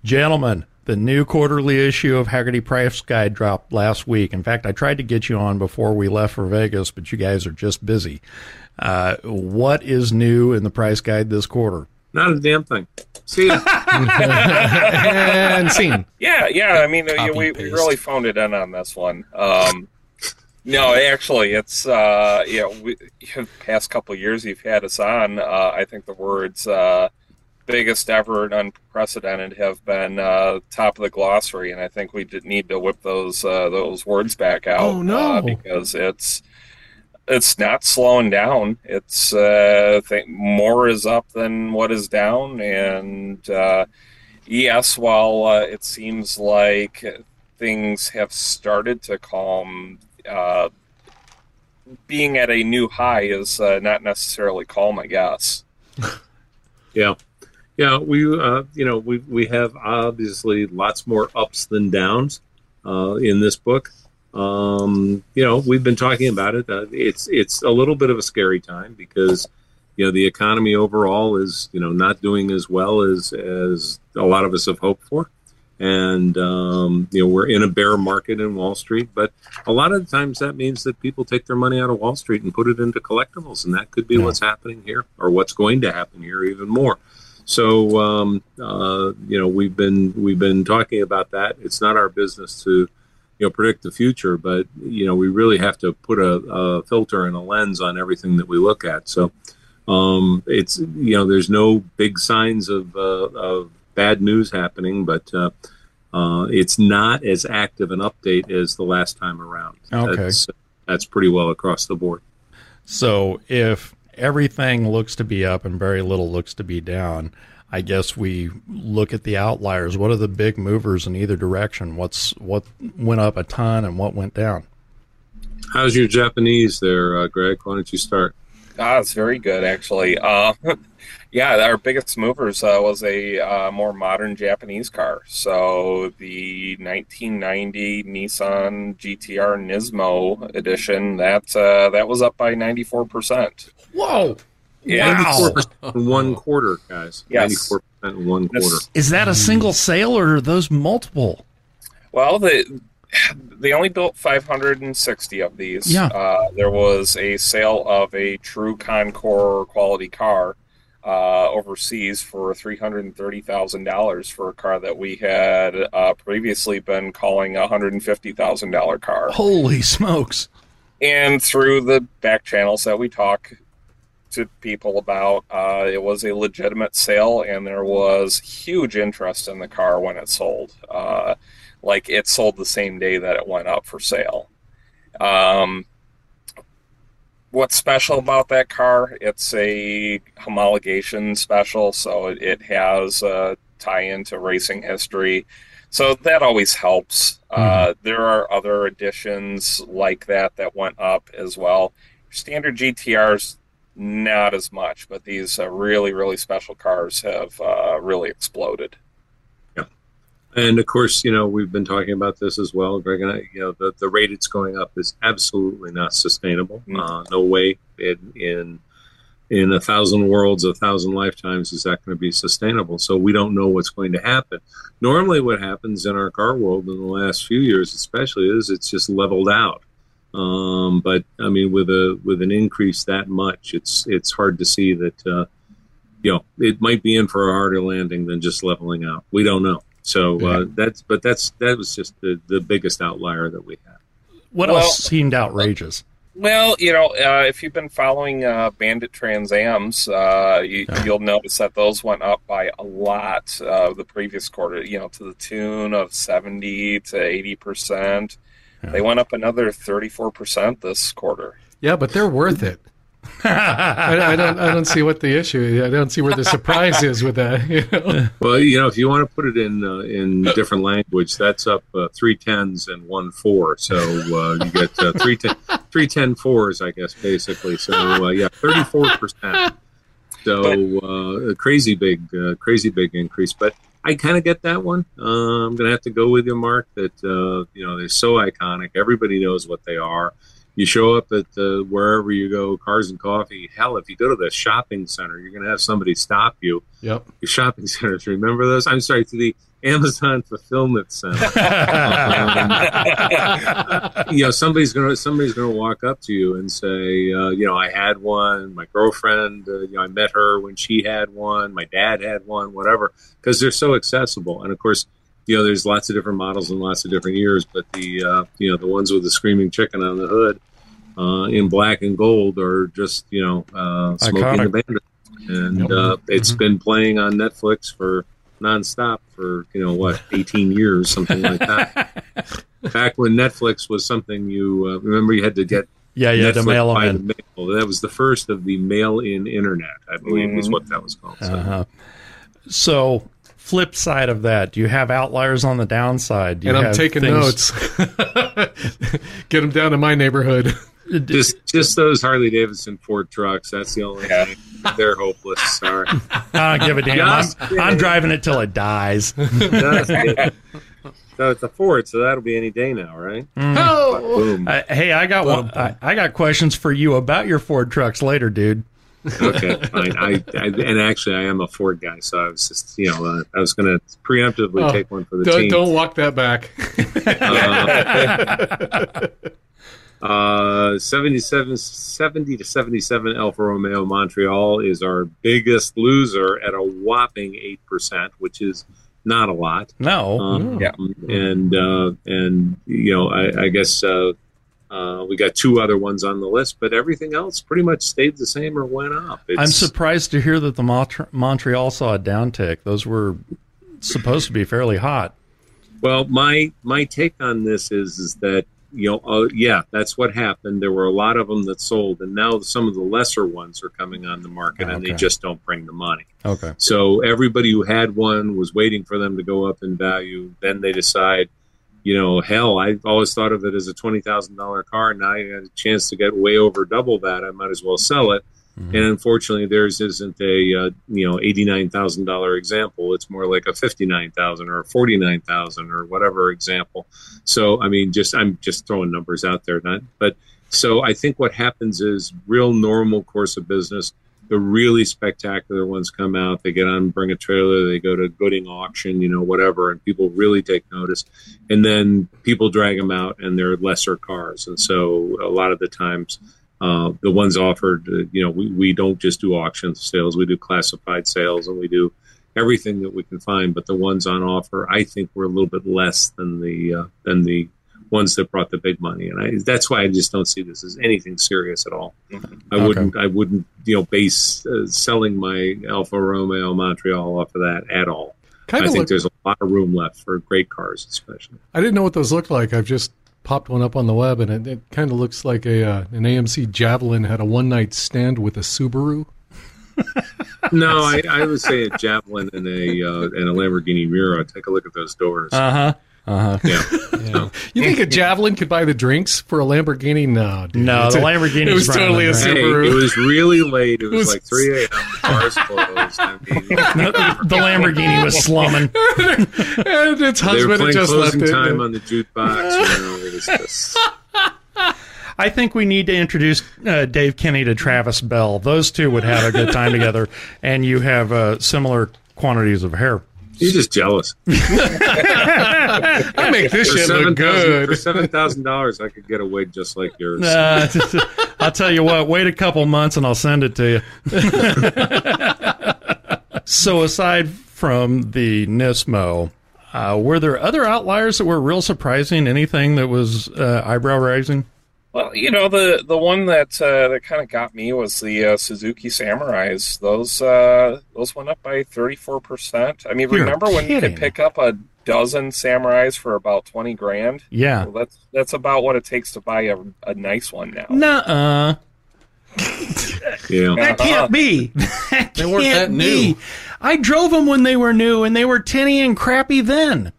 gentlemen, the new quarterly issue of Hagerty Price Guide dropped last week. In fact, I tried to get you on before we left for Vegas, but you guys are just busy. Uh, what is new in the price guide this quarter? Not a damn thing. See ya. <laughs> and scene. Yeah, yeah. I mean, uh, Copy, we, we really phoned it in on this one. Um, no, actually, it's uh, you know, we, past couple of years you've had us on. Uh, I think the words uh, "biggest ever" and "unprecedented" have been uh, top of the glossary, and I think we did need to whip those uh, those words back out. Oh, no. uh, because it's it's not slowing down. It's uh, think more is up than what is down, and uh, yes, while uh, it seems like things have started to calm, uh, being at a new high is uh, not necessarily calm. I guess. <laughs> Yeah. Yeah, we uh, you know we we have obviously lots more ups than downs uh, in this book. Um, you know, we've been talking about it. Uh, it's it's a little bit of a scary time because you know the economy overall is you know not doing as well as as a lot of us have hoped for, and um, you know we're in a bear market in Wall Street. But a lot of the times that means that people take their money out of Wall Street and put it into collectibles, and that could be Yeah. what's happening here or what's going to happen here even more. So um, uh, you know we've been we've been talking about that. It's not our business to you know predict the future, but you know we really have to put a, a filter and a lens on everything that we look at. So um, it's you know there's no big signs of, uh, of bad news happening, but uh, uh, it's not as active an update as the last time around. Okay. That's, that's pretty well across the board. So if everything looks to be up and very little looks to be down, I guess we look at the outliers. What are the big movers in either direction? What's what went up a ton and what went down? How's your Japanese there, uh, Greg? Why don't you start? Ah, it's very good actually. Uh, <laughs> yeah, our biggest movers uh, was a uh, more modern Japanese car. So the 1990 Nissan GTR Nismo edition that uh, that was up by 94 percent. Whoa! Yeah. Wow. 94% one quarter, guys. Yes. 94% one quarter. Is that a single sale or are those multiple? Well, they they only built 560 of these. Yeah. Uh, there was a sale of a true Concours quality car uh, overseas for $330,000 for a car that we had uh, previously been calling a $150,000 car. Holy smokes! And through the back channels that we talk to people about, uh, it was a legitimate sale, and there was huge interest in the car when it sold. Uh, like it sold the same day that it went up for sale. Um, what's special about that car? It's a homologation special, so it, has a tie into racing history. So that always helps. Uh, there are other additions like that that went up as well. Standard GTRs, not as much, but these uh, really, really special cars have uh, really exploded. And of course, you know, we've been talking about this as well, Greg and I. You know, the, the rate it's going up is absolutely not sustainable. Mm. Uh, no way in, in in a thousand worlds, a thousand lifetimes is that going to be sustainable. So we don't know what's going to happen. Normally, what happens in our car world in the last few years, especially, is it's just leveled out. Um, but I mean, with a with an increase that much, it's it's hard to see that. Uh, you know, it might be in for a harder landing than just leveling out. We don't know. So uh, that's, but that's that was just the, the biggest outlier that we had. What Well- else seemed outrageous? Well, you know, uh, if you've been following uh, Bandit Trans Ams, uh, you, you'll notice that those went up by a lot uh, the previous quarter. You know, to the tune of seventy to eighty percent. They went up another thirty-four percent this quarter. Yeah, but they're worth it. I, I don't. I don't see what the issue. is. I don't see where the surprise is with that. You know? <laughs> Well, you know, if you want to put it in uh, in different language, that's up uh, three tens and one four. So uh, you get uh, three ten three ten fours, I guess, basically. So uh, yeah, thirty four percent. So uh, a crazy big, uh, crazy big increase. But I kind of get that one. Uh, I'm going to have to go with you, Mark. That uh, you know they're so iconic. Everybody knows what they are. You show up at uh, wherever you go, cars and coffee. Hell, if you go to the shopping center, you're going to have somebody stop you Yep. the shopping <laughs> centers. Remember those? I'm sorry, to the Amazon fulfillment center. Um, <laughs> you know, somebody's gonna somebody's gonna walk up to you and say, uh, you know, I had one. My girlfriend, uh, you know, I met her when she had one. My dad had one. Whatever, because they're so accessible. And of course, you know, there's lots of different models and lots of different years. But the uh, you know the ones with the screaming chicken on the hood. Uh, in black and gold are just you know uh, smoking Iconic. the bandit, and uh, it's been playing on Netflix for nonstop for you know what <laughs> 18 years something like that <laughs> back when netflix was something you uh, remember you had to get Yeah, yeah had to mail by the in. mail that was the first of the mail-in internet i believe was Mhm. what that was called so, Uh-huh. So, flip side of that, do you have outliers on the downside? Do you And I'm have taking things- notes. <laughs> Get them down to my neighborhood. Just just those Harley Davidson Ford trucks. That's the only Yeah. thing. They're hopeless. Sorry. <laughs> I don't give a damn. I'm, Just I'm driving it till it dies. <laughs> Just kidding. so it's a Ford, so that'll be any day now, right? Oh, Boom. Uh, hey, I got one, I, I got questions for you about your Ford trucks later, dude. Okay, fine. I, I and actually I am a Ford guy, so I was just you know uh, I was going to preemptively Oh, take one for the don't, team. don't walk that back. <laughs> Uh, 77, 70 to 77 Alfa Romeo Montreal is our biggest loser at a whopping 8%, which is not a lot. No, Um, Yeah. And, uh, and, you know, I, I guess, uh, uh, we got two other ones on the list, but everything else pretty much stayed the same or went up. It's, I'm surprised to hear that the Mont- Montreal saw a downtick. Those were supposed to be fairly hot. Well, my my take on this is is that you know, uh, yeah, that's what happened. There were a lot of them that sold, and now some of the lesser ones are coming on the market, and they just don't bring the money. Okay. So everybody who had one was waiting for them to go up in value. Then they decide, you know, hell, I've always thought of it as a twenty thousand dollar car. Now I got a chance to get way over double that. I might as well sell it. And unfortunately, theirs isn't a uh, you know eighty nine thousand dollar example. It's more like a fifty nine thousand or a forty nine thousand or whatever example. So I mean, just I'm just throwing numbers out there, not but. So I think what happens is real normal course of business. The really spectacular ones come out. They get on, bring a trailer. They go to Gooding auction, you know, whatever, and people really take notice. And then people drag them out, and they're lesser cars. And so a lot of the times, uh, the ones offered, uh, you know, we, we don't just do auction sales, we do classified sales and we do everything that we can find. But the ones on offer, I think, were a little bit less than the uh, than the ones that brought the big money, and I, that's why I just don't see this as anything serious at all. I Okay. wouldn't, I wouldn't, you know, base uh, selling my Alfa Romeo Montreal off of that at all. Kind I think look, there's a lot of room left for great cars, especially. I didn't know what those looked like. I've just popped one up on the web, and it, it kind of looks like a uh, an AMC Javelin had a one night stand with a Subaru. <laughs> No, I, I would say a Javelin and a uh, and a Lamborghini Miura. Take a look at those doors. Uh huh. Uh huh. yeah. <laughs> You think a Javelin could buy the drinks for a Lamborghini? No, dude. No, It's the a- Lamborghini It was totally a Hey, Subaru. it was really late. It <laughs> was, was- like 3 a.m. Cars closed. I mean, The, the Lamborghini was slumming. and its they were husband had playing just left closing it. time on the jukebox. You know, was just, <laughs> I think we need to introduce uh, Dave Kinney to Travis Bell. Those two would have a good time together, and you have uh, similar quantities of hair. you're just jealous. <laughs> I make this For shit seven look thousand for seven thousand dollars, I could get a wig just like yours. Uh, <laughs> I'll tell you what. Wait a couple months, and I'll send it to you. so, aside from the Nismo, uh, were there other outliers that were real surprising? Anything that was uh, eyebrow raising? Well, you know the the one that uh, that kind of got me was the uh, Suzuki Samurais. Those uh, those went up by thirty four percent. I mean, You're remember when you could pick up a dozen Samurais for about twenty grand? Yeah. Well, that's that's about what it takes to buy a, a nice one now. Nuh-uh. Yeah. That can't be. <laughs> That They weren't can't that be. I drove them when they were new, and they were tinny and crappy then.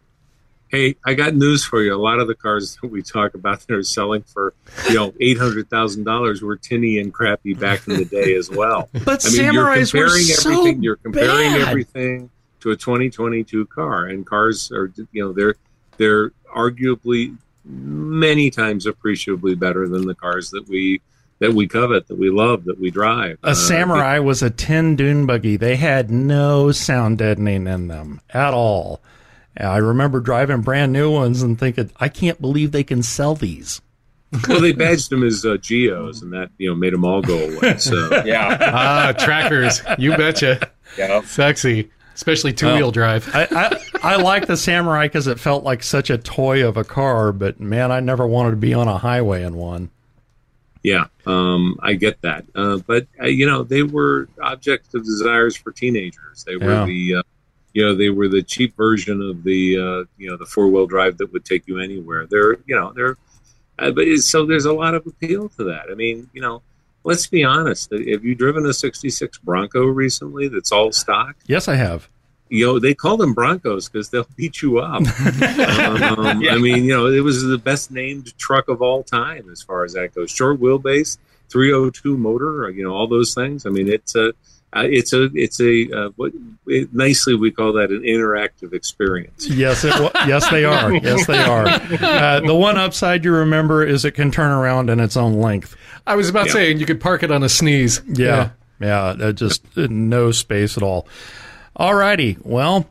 Hey, I got news for you. A lot of the cars that we talk about that are selling for, you know, eight hundred thousand dollars were tinny and crappy back in the day as well. <laughs> But I mean, you're Samurais were comparing so everything. You're comparing bad. everything to a 2022 car, and cars are, you know, they're they're arguably many times appreciably better than the cars that we that we covet, that we love, that we drive. A Uh, Samurai was a tin dune buggy. They had no sound deadening in them at all. I remember driving brand new ones and thinking, I can't believe they can sell these. well, they badged them as uh, geos, and that you know made them all go away. <laughs> So Yeah, ah, trackers. You betcha. yeah. Sexy. Especially two wheel drive. I, I, I like the Samurai because it felt like such a toy of a car, but man, I never wanted to be on a highway in one. Yeah, um, I get that. Uh, but uh, you know, they were objects of desires for teenagers. They were Yeah. the, uh, you know, they were the cheap version of the, uh, you know, the four wheel drive that would take you anywhere. They're, you know, they're, uh, but so there's a lot of appeal to that. I mean, you know, let's be honest. Have you driven a '66 Bronco recently? That's all stock. Yes, I have. You know, they call them Broncos because they'll <laughs> beat you up. um, <laughs> I mean, you know, it was the best named truck of all time as far as that goes. Short wheelbase, 302 motor, you know, all those things. I mean, it's a, uh, it's a, it's a, uh, what it, nicely we call that an interactive experience. Yes, it, wa- yes, they are. <laughs> Yes, they are. Uh, the one upside you remember is it can turn around in its own length. I was about Yeah. saying you could park it on a sneeze. Yeah, yeah, uh, just uh, no space at all. All righty. Well,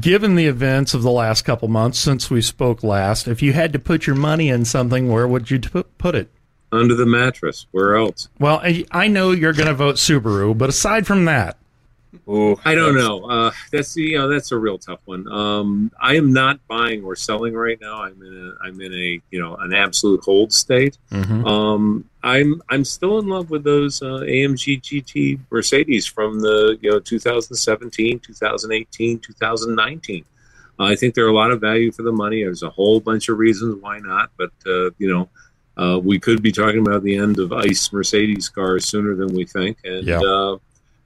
given the events of the last couple months since we spoke last, if you had to put your money in something, where would you put it? Under the mattress. Where else? Well, I, I know you're going to vote Subaru, but aside from that, Ooh, I don't know. Uh, that's you know that's a real tough one. Um, I am not buying or selling right now. I'm in a I'm in a you know an absolute hold state. Um, I'm I'm still in love with those uh, AMG GT Mercedes from the you know 2017, 2018, 2019. Uh, I think they're a lot of value for the money. There's a whole bunch of reasons why not, but uh, you know. Uh, we could be talking about the end of ICE Mercedes cars sooner than we think, and Yeah. uh,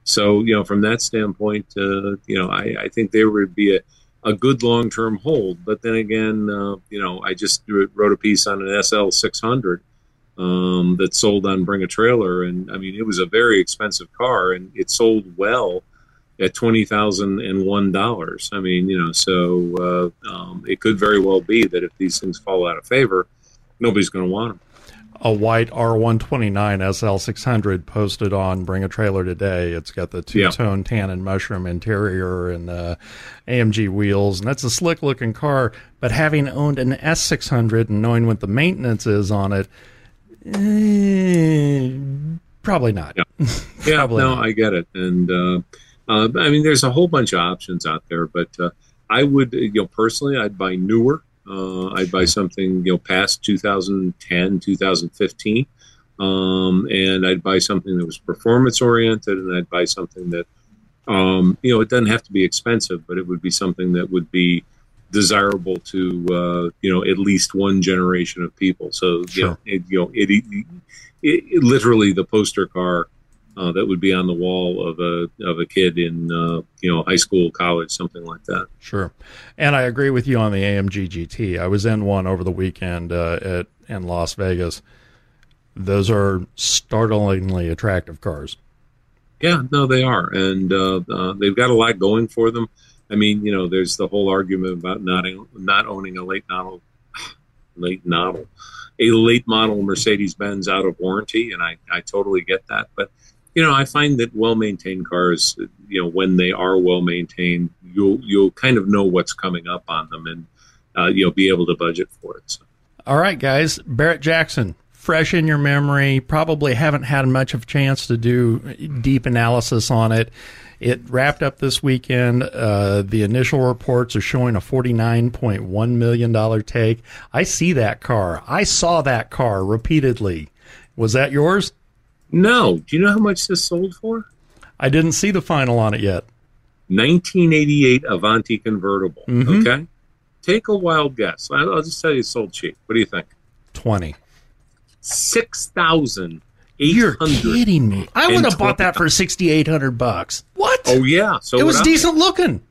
so, you know, from that standpoint, uh, you know, I, I think there would be a, a good long term hold. But then again, uh, you know, I just wrote a piece on an SL 600 um, that sold on Bring a Trailer. And I mean, it was a very expensive car and it sold well at $20,001. I mean, you know, so uh, um, it could very well be that if these things fall out of favor, nobody's going to want them. A white R129 SL600 posted on Bring a Trailer today. It's got the two tone tan and mushroom interior and the AMG wheels, and that's a slick looking car. But having owned an S600 and knowing what the maintenance is on it, eh, probably not. Yeah. <laughs> Yeah, Probably no, not. I get it, and uh, uh, I mean, there's a whole bunch of options out there, but uh, I would, you know, personally, I'd buy newer. Uh, I'd buy something, you know, past 2010, 2015, um, and I'd buy something that was performance oriented, and I'd buy something that, um, you know, it doesn't have to be expensive, but it would be something that would be desirable to, uh, you know, at least one generation of people. So, you know, it, you know, it, it, it, literally the poster car uh, that would be on the wall of a of a kid in uh, you know high school, college, something like that. Sure. And I agree with you on the AMG GT. I was in one over the weekend uh, at in Las Vegas. Those are startlingly attractive cars. Yeah, no, they are, and uh, uh, they've got a lot going for them. I mean, you know, there's the whole argument about not not owning a late model, <sighs> late model, a late model Mercedes Benz out of warranty, and I I totally get that, but. You know, I find that well maintained cars, you know, when they are well maintained, you'll you'll kind of know what's coming up on them, and uh, you'll be able to budget for it. So. All right, guys. Barrett Jackson, fresh in your memory. Probably haven't had much of a chance to do deep analysis on it. It wrapped up this weekend. Uh, the initial reports are showing a $49.1 million take. I see that car. I saw that car repeatedly. Was that yours? No. Do you know how much this sold for? I didn't see the final on it yet. 1988 Avanti convertible. Mhm. Okay. Take a wild guess. I'll I'll just tell you it sold cheap. What do you think? 20. Six thousand eight You're hundred. kidding me. I would have bought that for 6800 bucks. What? Oh yeah. So it was what I- decent looking.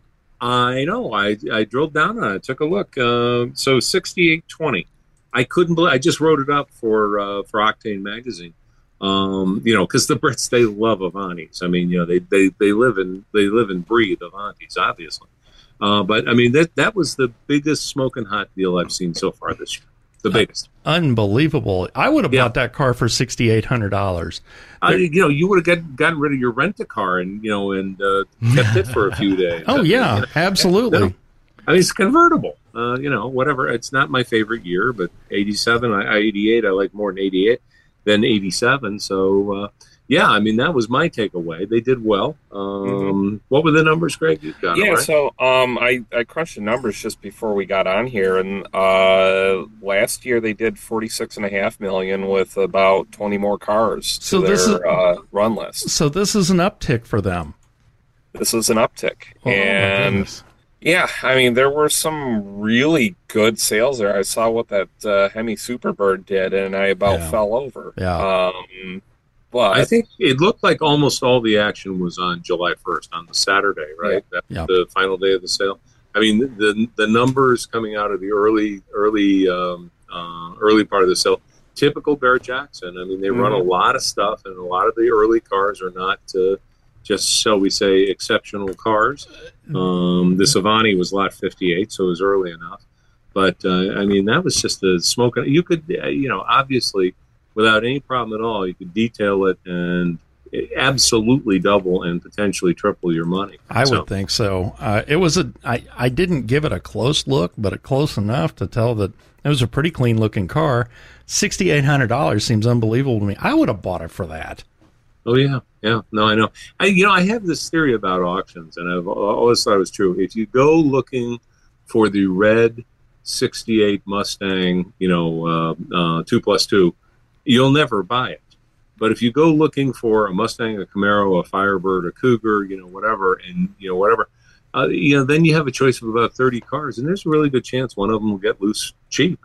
I know. I I drilled down on it. Took a look. Uh, so 6820. I couldn't believe. I just wrote it up for uh, for Octane magazine. Um, you know, because the Brits they love Avantis. I mean, you know, they, they they live and they live and breathe Avantis, obviously. Uh, but I mean, that that was the biggest smoking hot deal I've seen so far this year. The biggest. Unbelievable. I would have Yeah. bought that car for $6,800. I, you know, you would have got, gotten rid of your rent a car and you know and uh, kept it for a few <laughs> days. Oh, yeah, absolutely. No. I mean, it's convertible. Uh, you know, whatever. It's not my favorite year, but 87, I, I 88, I like more than 88 than 87. So, uh, yeah, I mean, that was my takeaway. They did well. Um, What were the numbers, Greg? You got Yeah, right? so um, I, I crunched the numbers just before we got on here, and uh, last year they did forty six and a half million with about twenty more cars to So their this is- uh, run list. So this is an uptick for them. This is an uptick, Oh, and goodness. Yeah, I mean there were some really good sales there. I saw what that uh, Hemi Superbird did, and I about Yeah. fell over. Yeah. Um, But I think it looked like almost all the action was on July 1st, on the Saturday, right? That was Yeah. the final day of the sale. I mean, the the numbers coming out of the early early um, uh, early part of the sale, typical Barrett Jackson. I mean, they run a lot of stuff, and a lot of the early cars are not uh, just, shall we say, exceptional cars. Um, the Avanti was lot 58, so it was early enough. But uh, I mean, that was just a smoke. You could, uh, you know, obviously, without any problem at all, you could detail it and absolutely double and potentially triple your money. I So- would think so. Uh, it was a. I, I didn't give it a close look, but a close enough to tell that it was a pretty clean looking car. Sixty eight hundred dollars seems unbelievable to me. I would have bought it for that. Oh yeah, yeah. No, I know. I you know I have this theory about auctions, and I've always thought it was true. If you go looking for the red '68 Mustang, you know, uh, uh, two plus two, you'll never buy it. But if you go looking for a Mustang, a Camaro, a Firebird, a Cougar, you know, whatever, and you know whatever, uh, you know, then you have a choice of about 30 cars, and there's a really good chance one of them will get loose cheap,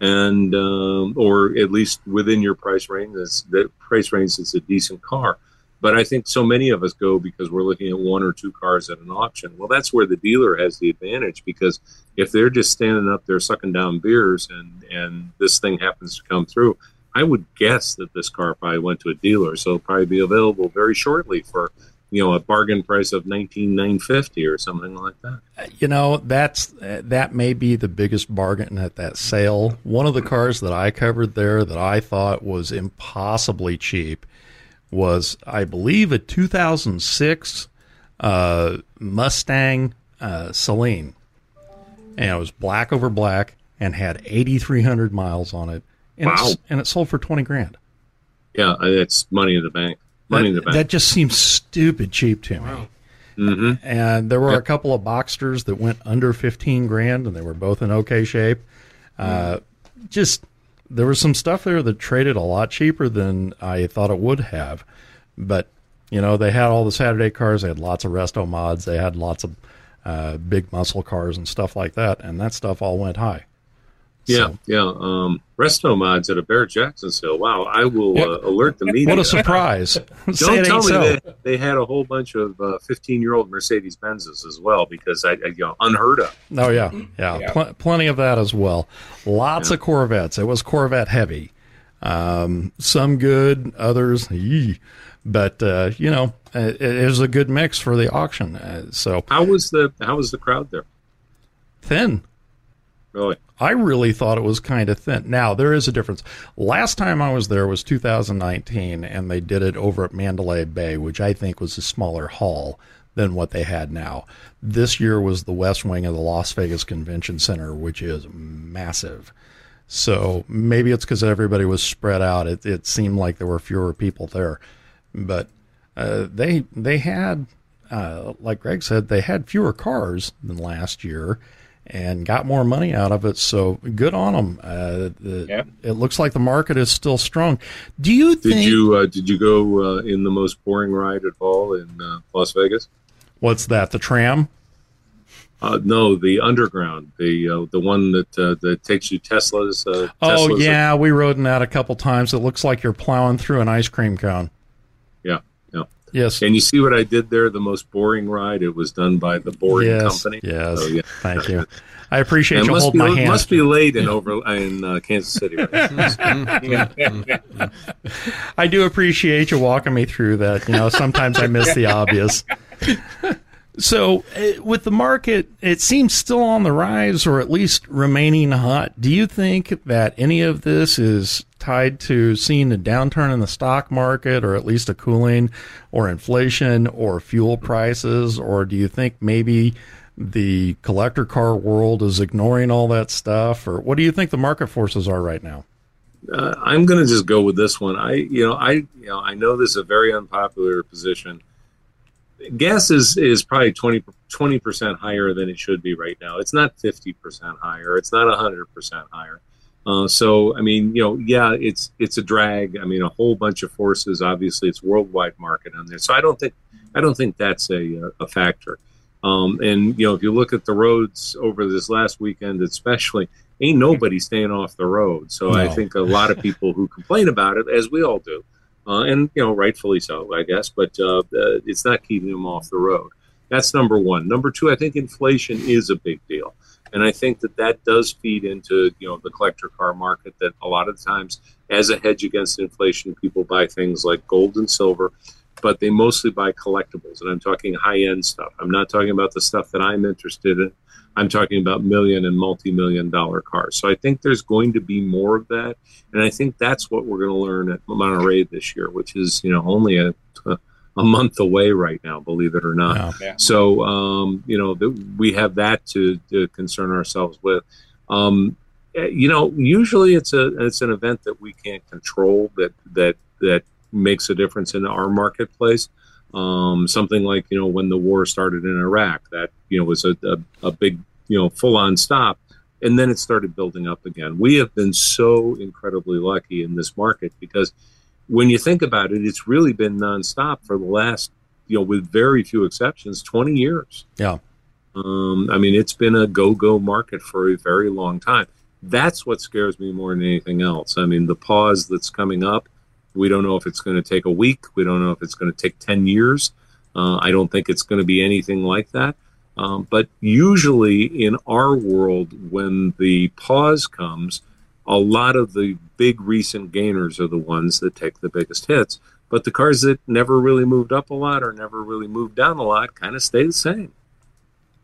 and um, or at least within your price range. That's the price range is a decent car. But I think so many of us go because we're looking at one or two cars at an auction. Well, that's where the dealer has the advantage because if they're just standing up there sucking down beers and and this thing happens to come through, I would guess that this car probably went to a dealer, so it'll probably be available very shortly for you know a bargain price of nineteen nine fifty or something like that. You know, that's that may be the biggest bargain at that sale. One of the cars that I covered there that I thought was impossibly cheap was, I believe, a 2006 uh, Mustang uh, Saleen, and it was black over black and had 8,300 miles on it, and, Wow. it's, and it sold for 20 grand. Yeah, that's money in the bank. Money in the That, that just seems stupid cheap to me. hmm and there were a couple of Boxsters that went under 15 grand and they were both in okay shape. Uh, just there was some stuff there that traded a lot cheaper than i thought it would have. But you know they had all the saturday cars. They had lots of resto mods. They had lots of uh, big muscle cars and stuff like that. And that stuff all went high Yeah, So- yeah. Um, resto mods at a Barrett Jackson sale. Wow, I will What- uh, alert the media. what a <laughs> surprise Don't it tell me so. that they had a whole bunch of fifteen-year-old Mercedes Benzes as well, because I, I, you know, unheard of. Oh yeah, yeah, Yeah. Pl- plenty of that as well. Lots of Corvettes. It was Corvette heavy. Um, some good, others, yee. but uh, you know, it, it was a good mix for the auction. Uh, so How was the How was the crowd there? thin. Really? I really thought it was kind of thin. Now there is a difference. Last time I was there was 2019, and they did it over at Mandalay Bay, which I think was a smaller hall than what they had now. This year was the west wing of the Las Vegas Convention Center, which is massive. So maybe it's because everybody was spread out. It, it seemed like there were fewer people there, but uh, they they had, uh, like Greg said, they had fewer cars than last year, and got more money out of it. So good on them. Uh, the, Yeah. It looks like the market is still strong. Do you Did think? you uh, Did you go uh, in the most boring ride at all in uh, Las Vegas? what's that? The tram? Uh, no, the underground, the uh, the one that uh, that takes you Teslas. Uh, Oh Teslas yeah, we rode in that a couple times. It looks like you're plowing through an ice cream cone. yeah, yeah. Yes. And you see what I did there? The most boring ride. It was done by the boring yes. company. Yes. So, yeah. Thank you. <laughs> I appreciate And you holding be, my hand. must be late in over in uh, Kansas City. Right? <laughs> I do appreciate you walking me through that. You know, sometimes I miss the obvious. <laughs> So, uh, with the market, it seems still on the rise or at least remaining hot. Do you think that any of this is tied to seeing a downturn in the stock market or at least a cooling or inflation or fuel prices? Or do you think maybe the collector car world is ignoring all that stuff? Or what do you think the market forces are right now? uh, I'm going to just go with this one. I, you know, I, you know, I know this is a very unpopular position. Gas is is probably 20 percent higher than it should be right now. It's not fifty percent higher. It's not hundred percent higher. Uh, so I mean, you know, yeah, it's it's a drag. I mean, a whole bunch of forces. Obviously, it's worldwide market on there. So I don't think I don't think that's a a factor. Um, and you know, if you look at the roads over this last weekend, especially, ain't nobody staying off the road. So I think a lot of people who complain about it, as we all do, uh, and you know, rightfully so, I guess. But uh, it's not keeping them off the road. That's number one. Number two, I think inflation is a big deal, and I think that that does feed into you know the collector car market. That a lot of times, as a hedge against inflation, people buy things like gold and silver, but they mostly buy collectibles, and I'm talking high end stuff. I'm not talking about the stuff that I'm interested in. I'm talking about million and multi million dollar cars. So I think there's going to be more of that. And I think that's what we're going to learn at Monterey this year, which is, you know, only a, a month away right now, believe it or not. Yeah. Yeah. So, um, you know, th- we have that to, to concern ourselves with. Um, you know, usually it's a it's an event that we can't control that that that makes a difference in our marketplace. Um, something like you know when the war started in Iraq, that you know was a, a, a big you know full on stop, and then it started building up again. We have been so incredibly lucky in this market because when you think about it, it's really been nonstop for the last you know with very few exceptions, twenty years. Yeah. Um, I mean, it's been a go go market for a very long time. That's what scares me more than anything else. I mean, the pause that's coming up, we don't know if it's going to take a week. We don't know if it's going to take 10 years. Uh, I don't think it's going to be anything like that. Um, but usually in our world, when the pause comes, a lot of the big recent gainers are the ones that take the biggest hits. But the cars that never really moved up a lot or never really moved down a lot kind of stay the same.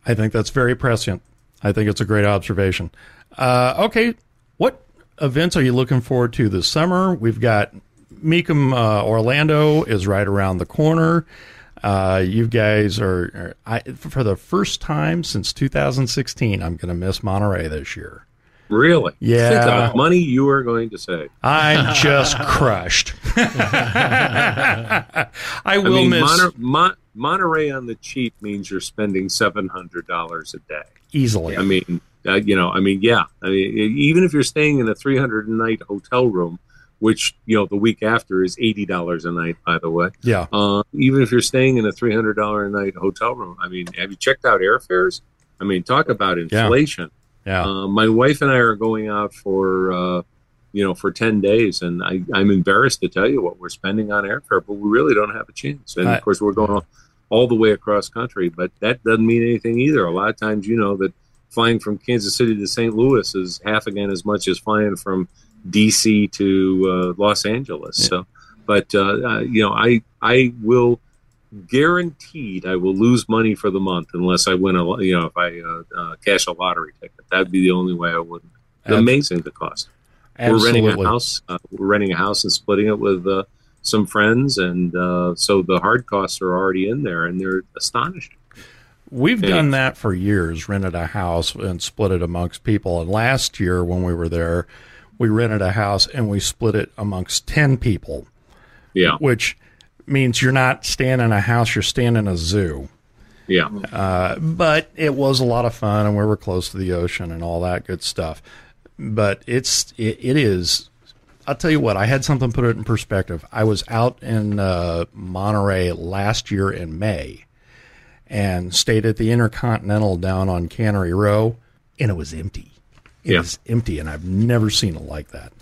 I think that's very prescient. I think it's a great observation. Uh, okay, what events are you looking forward to this summer? We've got Mecum uh, Orlando is right around the corner. Uh, you guys are, are I, for the first time since 2016. I'm going to miss Monterey this year. Really? Yeah. Think money you are going to save. I'm just <laughs> crushed. <laughs> I I will mean, miss Monter- Mon- Monterey on the cheap means you're spending seven hundred dollars a day. easily. I mean, uh, you know, I mean, yeah. I mean, even if you're staying in a three hundred night hotel room, which you know the week after is eighty dollars a night, by the way. yeah. Uh, even if you're staying in a three hundred dollar a night hotel room, I mean, have you checked out airfares? I mean, talk about inflation. Yeah. Uh, my wife and I are going out for, uh, you know, for 10 days, and I, I'm embarrassed to tell you what we're spending on airfare, but we really don't have a chance. And I- of course, we're going all, all the way across country, but that doesn't mean anything either. A lot of times, you know, that flying from Kansas City to St. Louis is half again as much as flying from DC to uh, Los Angeles. So, but, uh, uh, you know, I, I will guaranteed I will lose money for the month unless I win a you know if I uh, uh, cash a lottery ticket. That'd be the only way I wouldn't. Amazing the cost. We're renting a house. Uh, we're renting a house and splitting it with uh, some friends, and uh, so the hard costs are already in there, and they're astonishing. We've Yeah. done that for years, rented a house and split it amongst people. And last year, when we were there, we rented a house and we split it amongst 10 people, Yeah, which means you're not staying in a house, you're staying in a zoo. yeah. Uh, but it was a lot of fun and we were close to the ocean and all that good stuff. But it's, it, it is, I'll tell you what, I had something put it in perspective. I was out in uh, Monterey last year in May and stayed at the Intercontinental down on Cannery Row, and it was empty. It Yeah. was empty, and I've never seen it like that.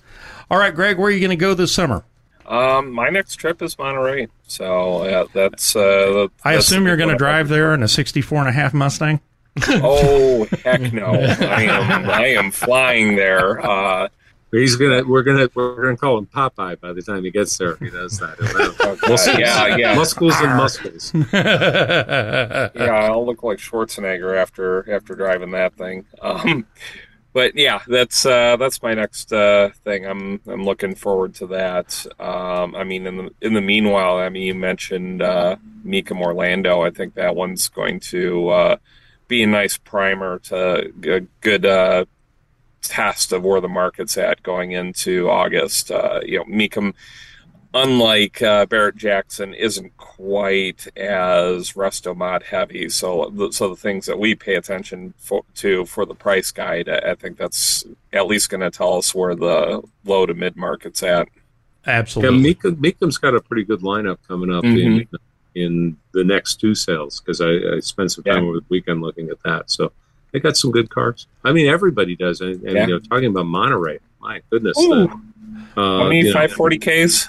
All right, Greg, where are you going to go this summer? Um, my next trip is Monterey, so yeah, that's. Uh, I assume you're going to drive there in a 64 and a half Mustang. Oh heck no! <laughs> I am I am flying there. Uh, He's gonna. We're gonna. We're gonna call him Popeye by the time he gets there. He does that. He'll <laughs> muscles, yeah, yeah. muscles and muscles. <laughs> yeah, I'll look like Schwarzenegger after after driving that thing. Um, but yeah, that's uh, that's my next uh, thing. I'm I'm looking forward to that. Um, I mean, in the in the meanwhile, I mean, you mentioned uh, Mecum Orlando. I think that one's going to uh, be a nice primer to a good uh, test of where the market's at going into August. Uh, you know, Mecum unlike uh, Barrett Jackson, isn't quite as resto mod heavy. So, the, so the things that we pay attention for, to for the price guide, I, I think that's at least going to tell us where the low to mid market's at. Yeah, Absolutely. Mecum, Mecum's got a pretty good lineup coming up in in the next two sales because I, I spent some time Yeah. over the weekend looking at that. So they got some good cars. I mean, everybody does. And, and Yeah. you know, talking about Monterey, my goodness, Ooh. the, uh, How many you know, 540Ks?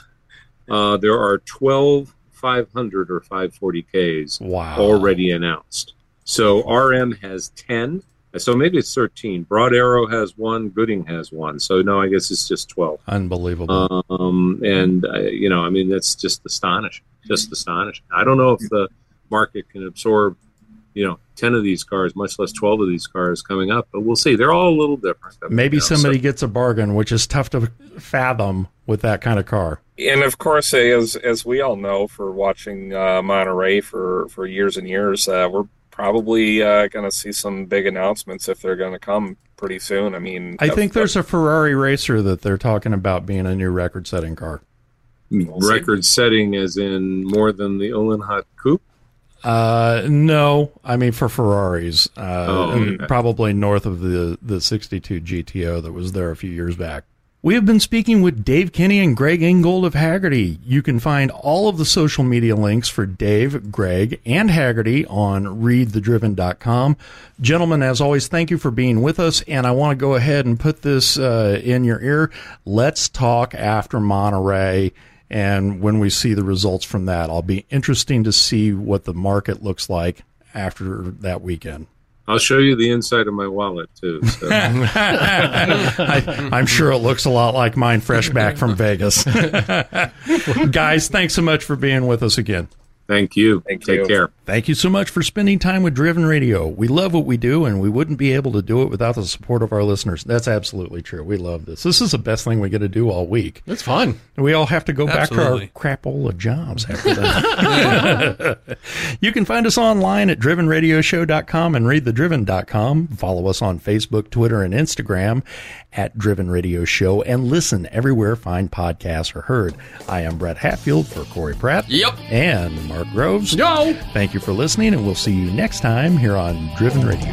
Uh, there are 12 500 or 540Ks Wow. already announced. So RM has 10. So maybe it's 13. Broad Arrow has one. Gooding has one. So no, I guess it's just 12. Unbelievable. Um, and uh, you know, I mean, that's just astonishing. Just astonishing. I don't know if the market can absorb, you know, ten of these cars, much less twelve of these cars coming up. But we'll see. They're all a little different. Maybe know, so- somebody gets a bargain, which is tough to fathom with that kind of car. And of course, as as we all know, for watching uh, Monterey for for years and years, uh, we're probably uh, going to see some big announcements if they're going to come pretty soon. I mean, I think there's a Ferrari racer that they're talking about being a new record-setting car. record setting, as in more than the Uhlenhaut Coupe. Uh, no, I mean for Ferraris, uh, Oh, okay. probably north of the the 62 GTO that was there a few years back. We have been speaking with Dave Kinney and Greg Ingold of Hagerty. You can find all of the social media links for Dave, Greg, and Hagerty on readthedriven.com. Gentlemen, as always, thank you for being with us. And I want to go ahead and put this uh, in your ear. Let's talk after Monterey. And when we see the results from that, I'll be interesting to see what the market looks like after that weekend. I'll show you the inside of my wallet too. So. <laughs> I, I'm sure it looks a lot like mine fresh back from Vegas. <laughs> Guys, thanks so much for being with us again. Thank you. Thank Take you. care. Thank you so much for spending time with Driven Radio. We love what we do, and we wouldn't be able to do it without the support of our listeners. That's absolutely true. We love this. This is the best thing we get to do all week. It's fun. We all have to go back to our crapola jobs after that. <laughs> you can find us online at drivenradioshow.com and readthedriven.com. Follow us on Facebook, Twitter, and Instagram at Driven Radio Show and listen everywhere fine podcasts are heard. I am Brett Hatfield for Corey Pratt. Yep. And Mark Groves. No. Thank you for listening, and we'll see you next time here on Driven Radio.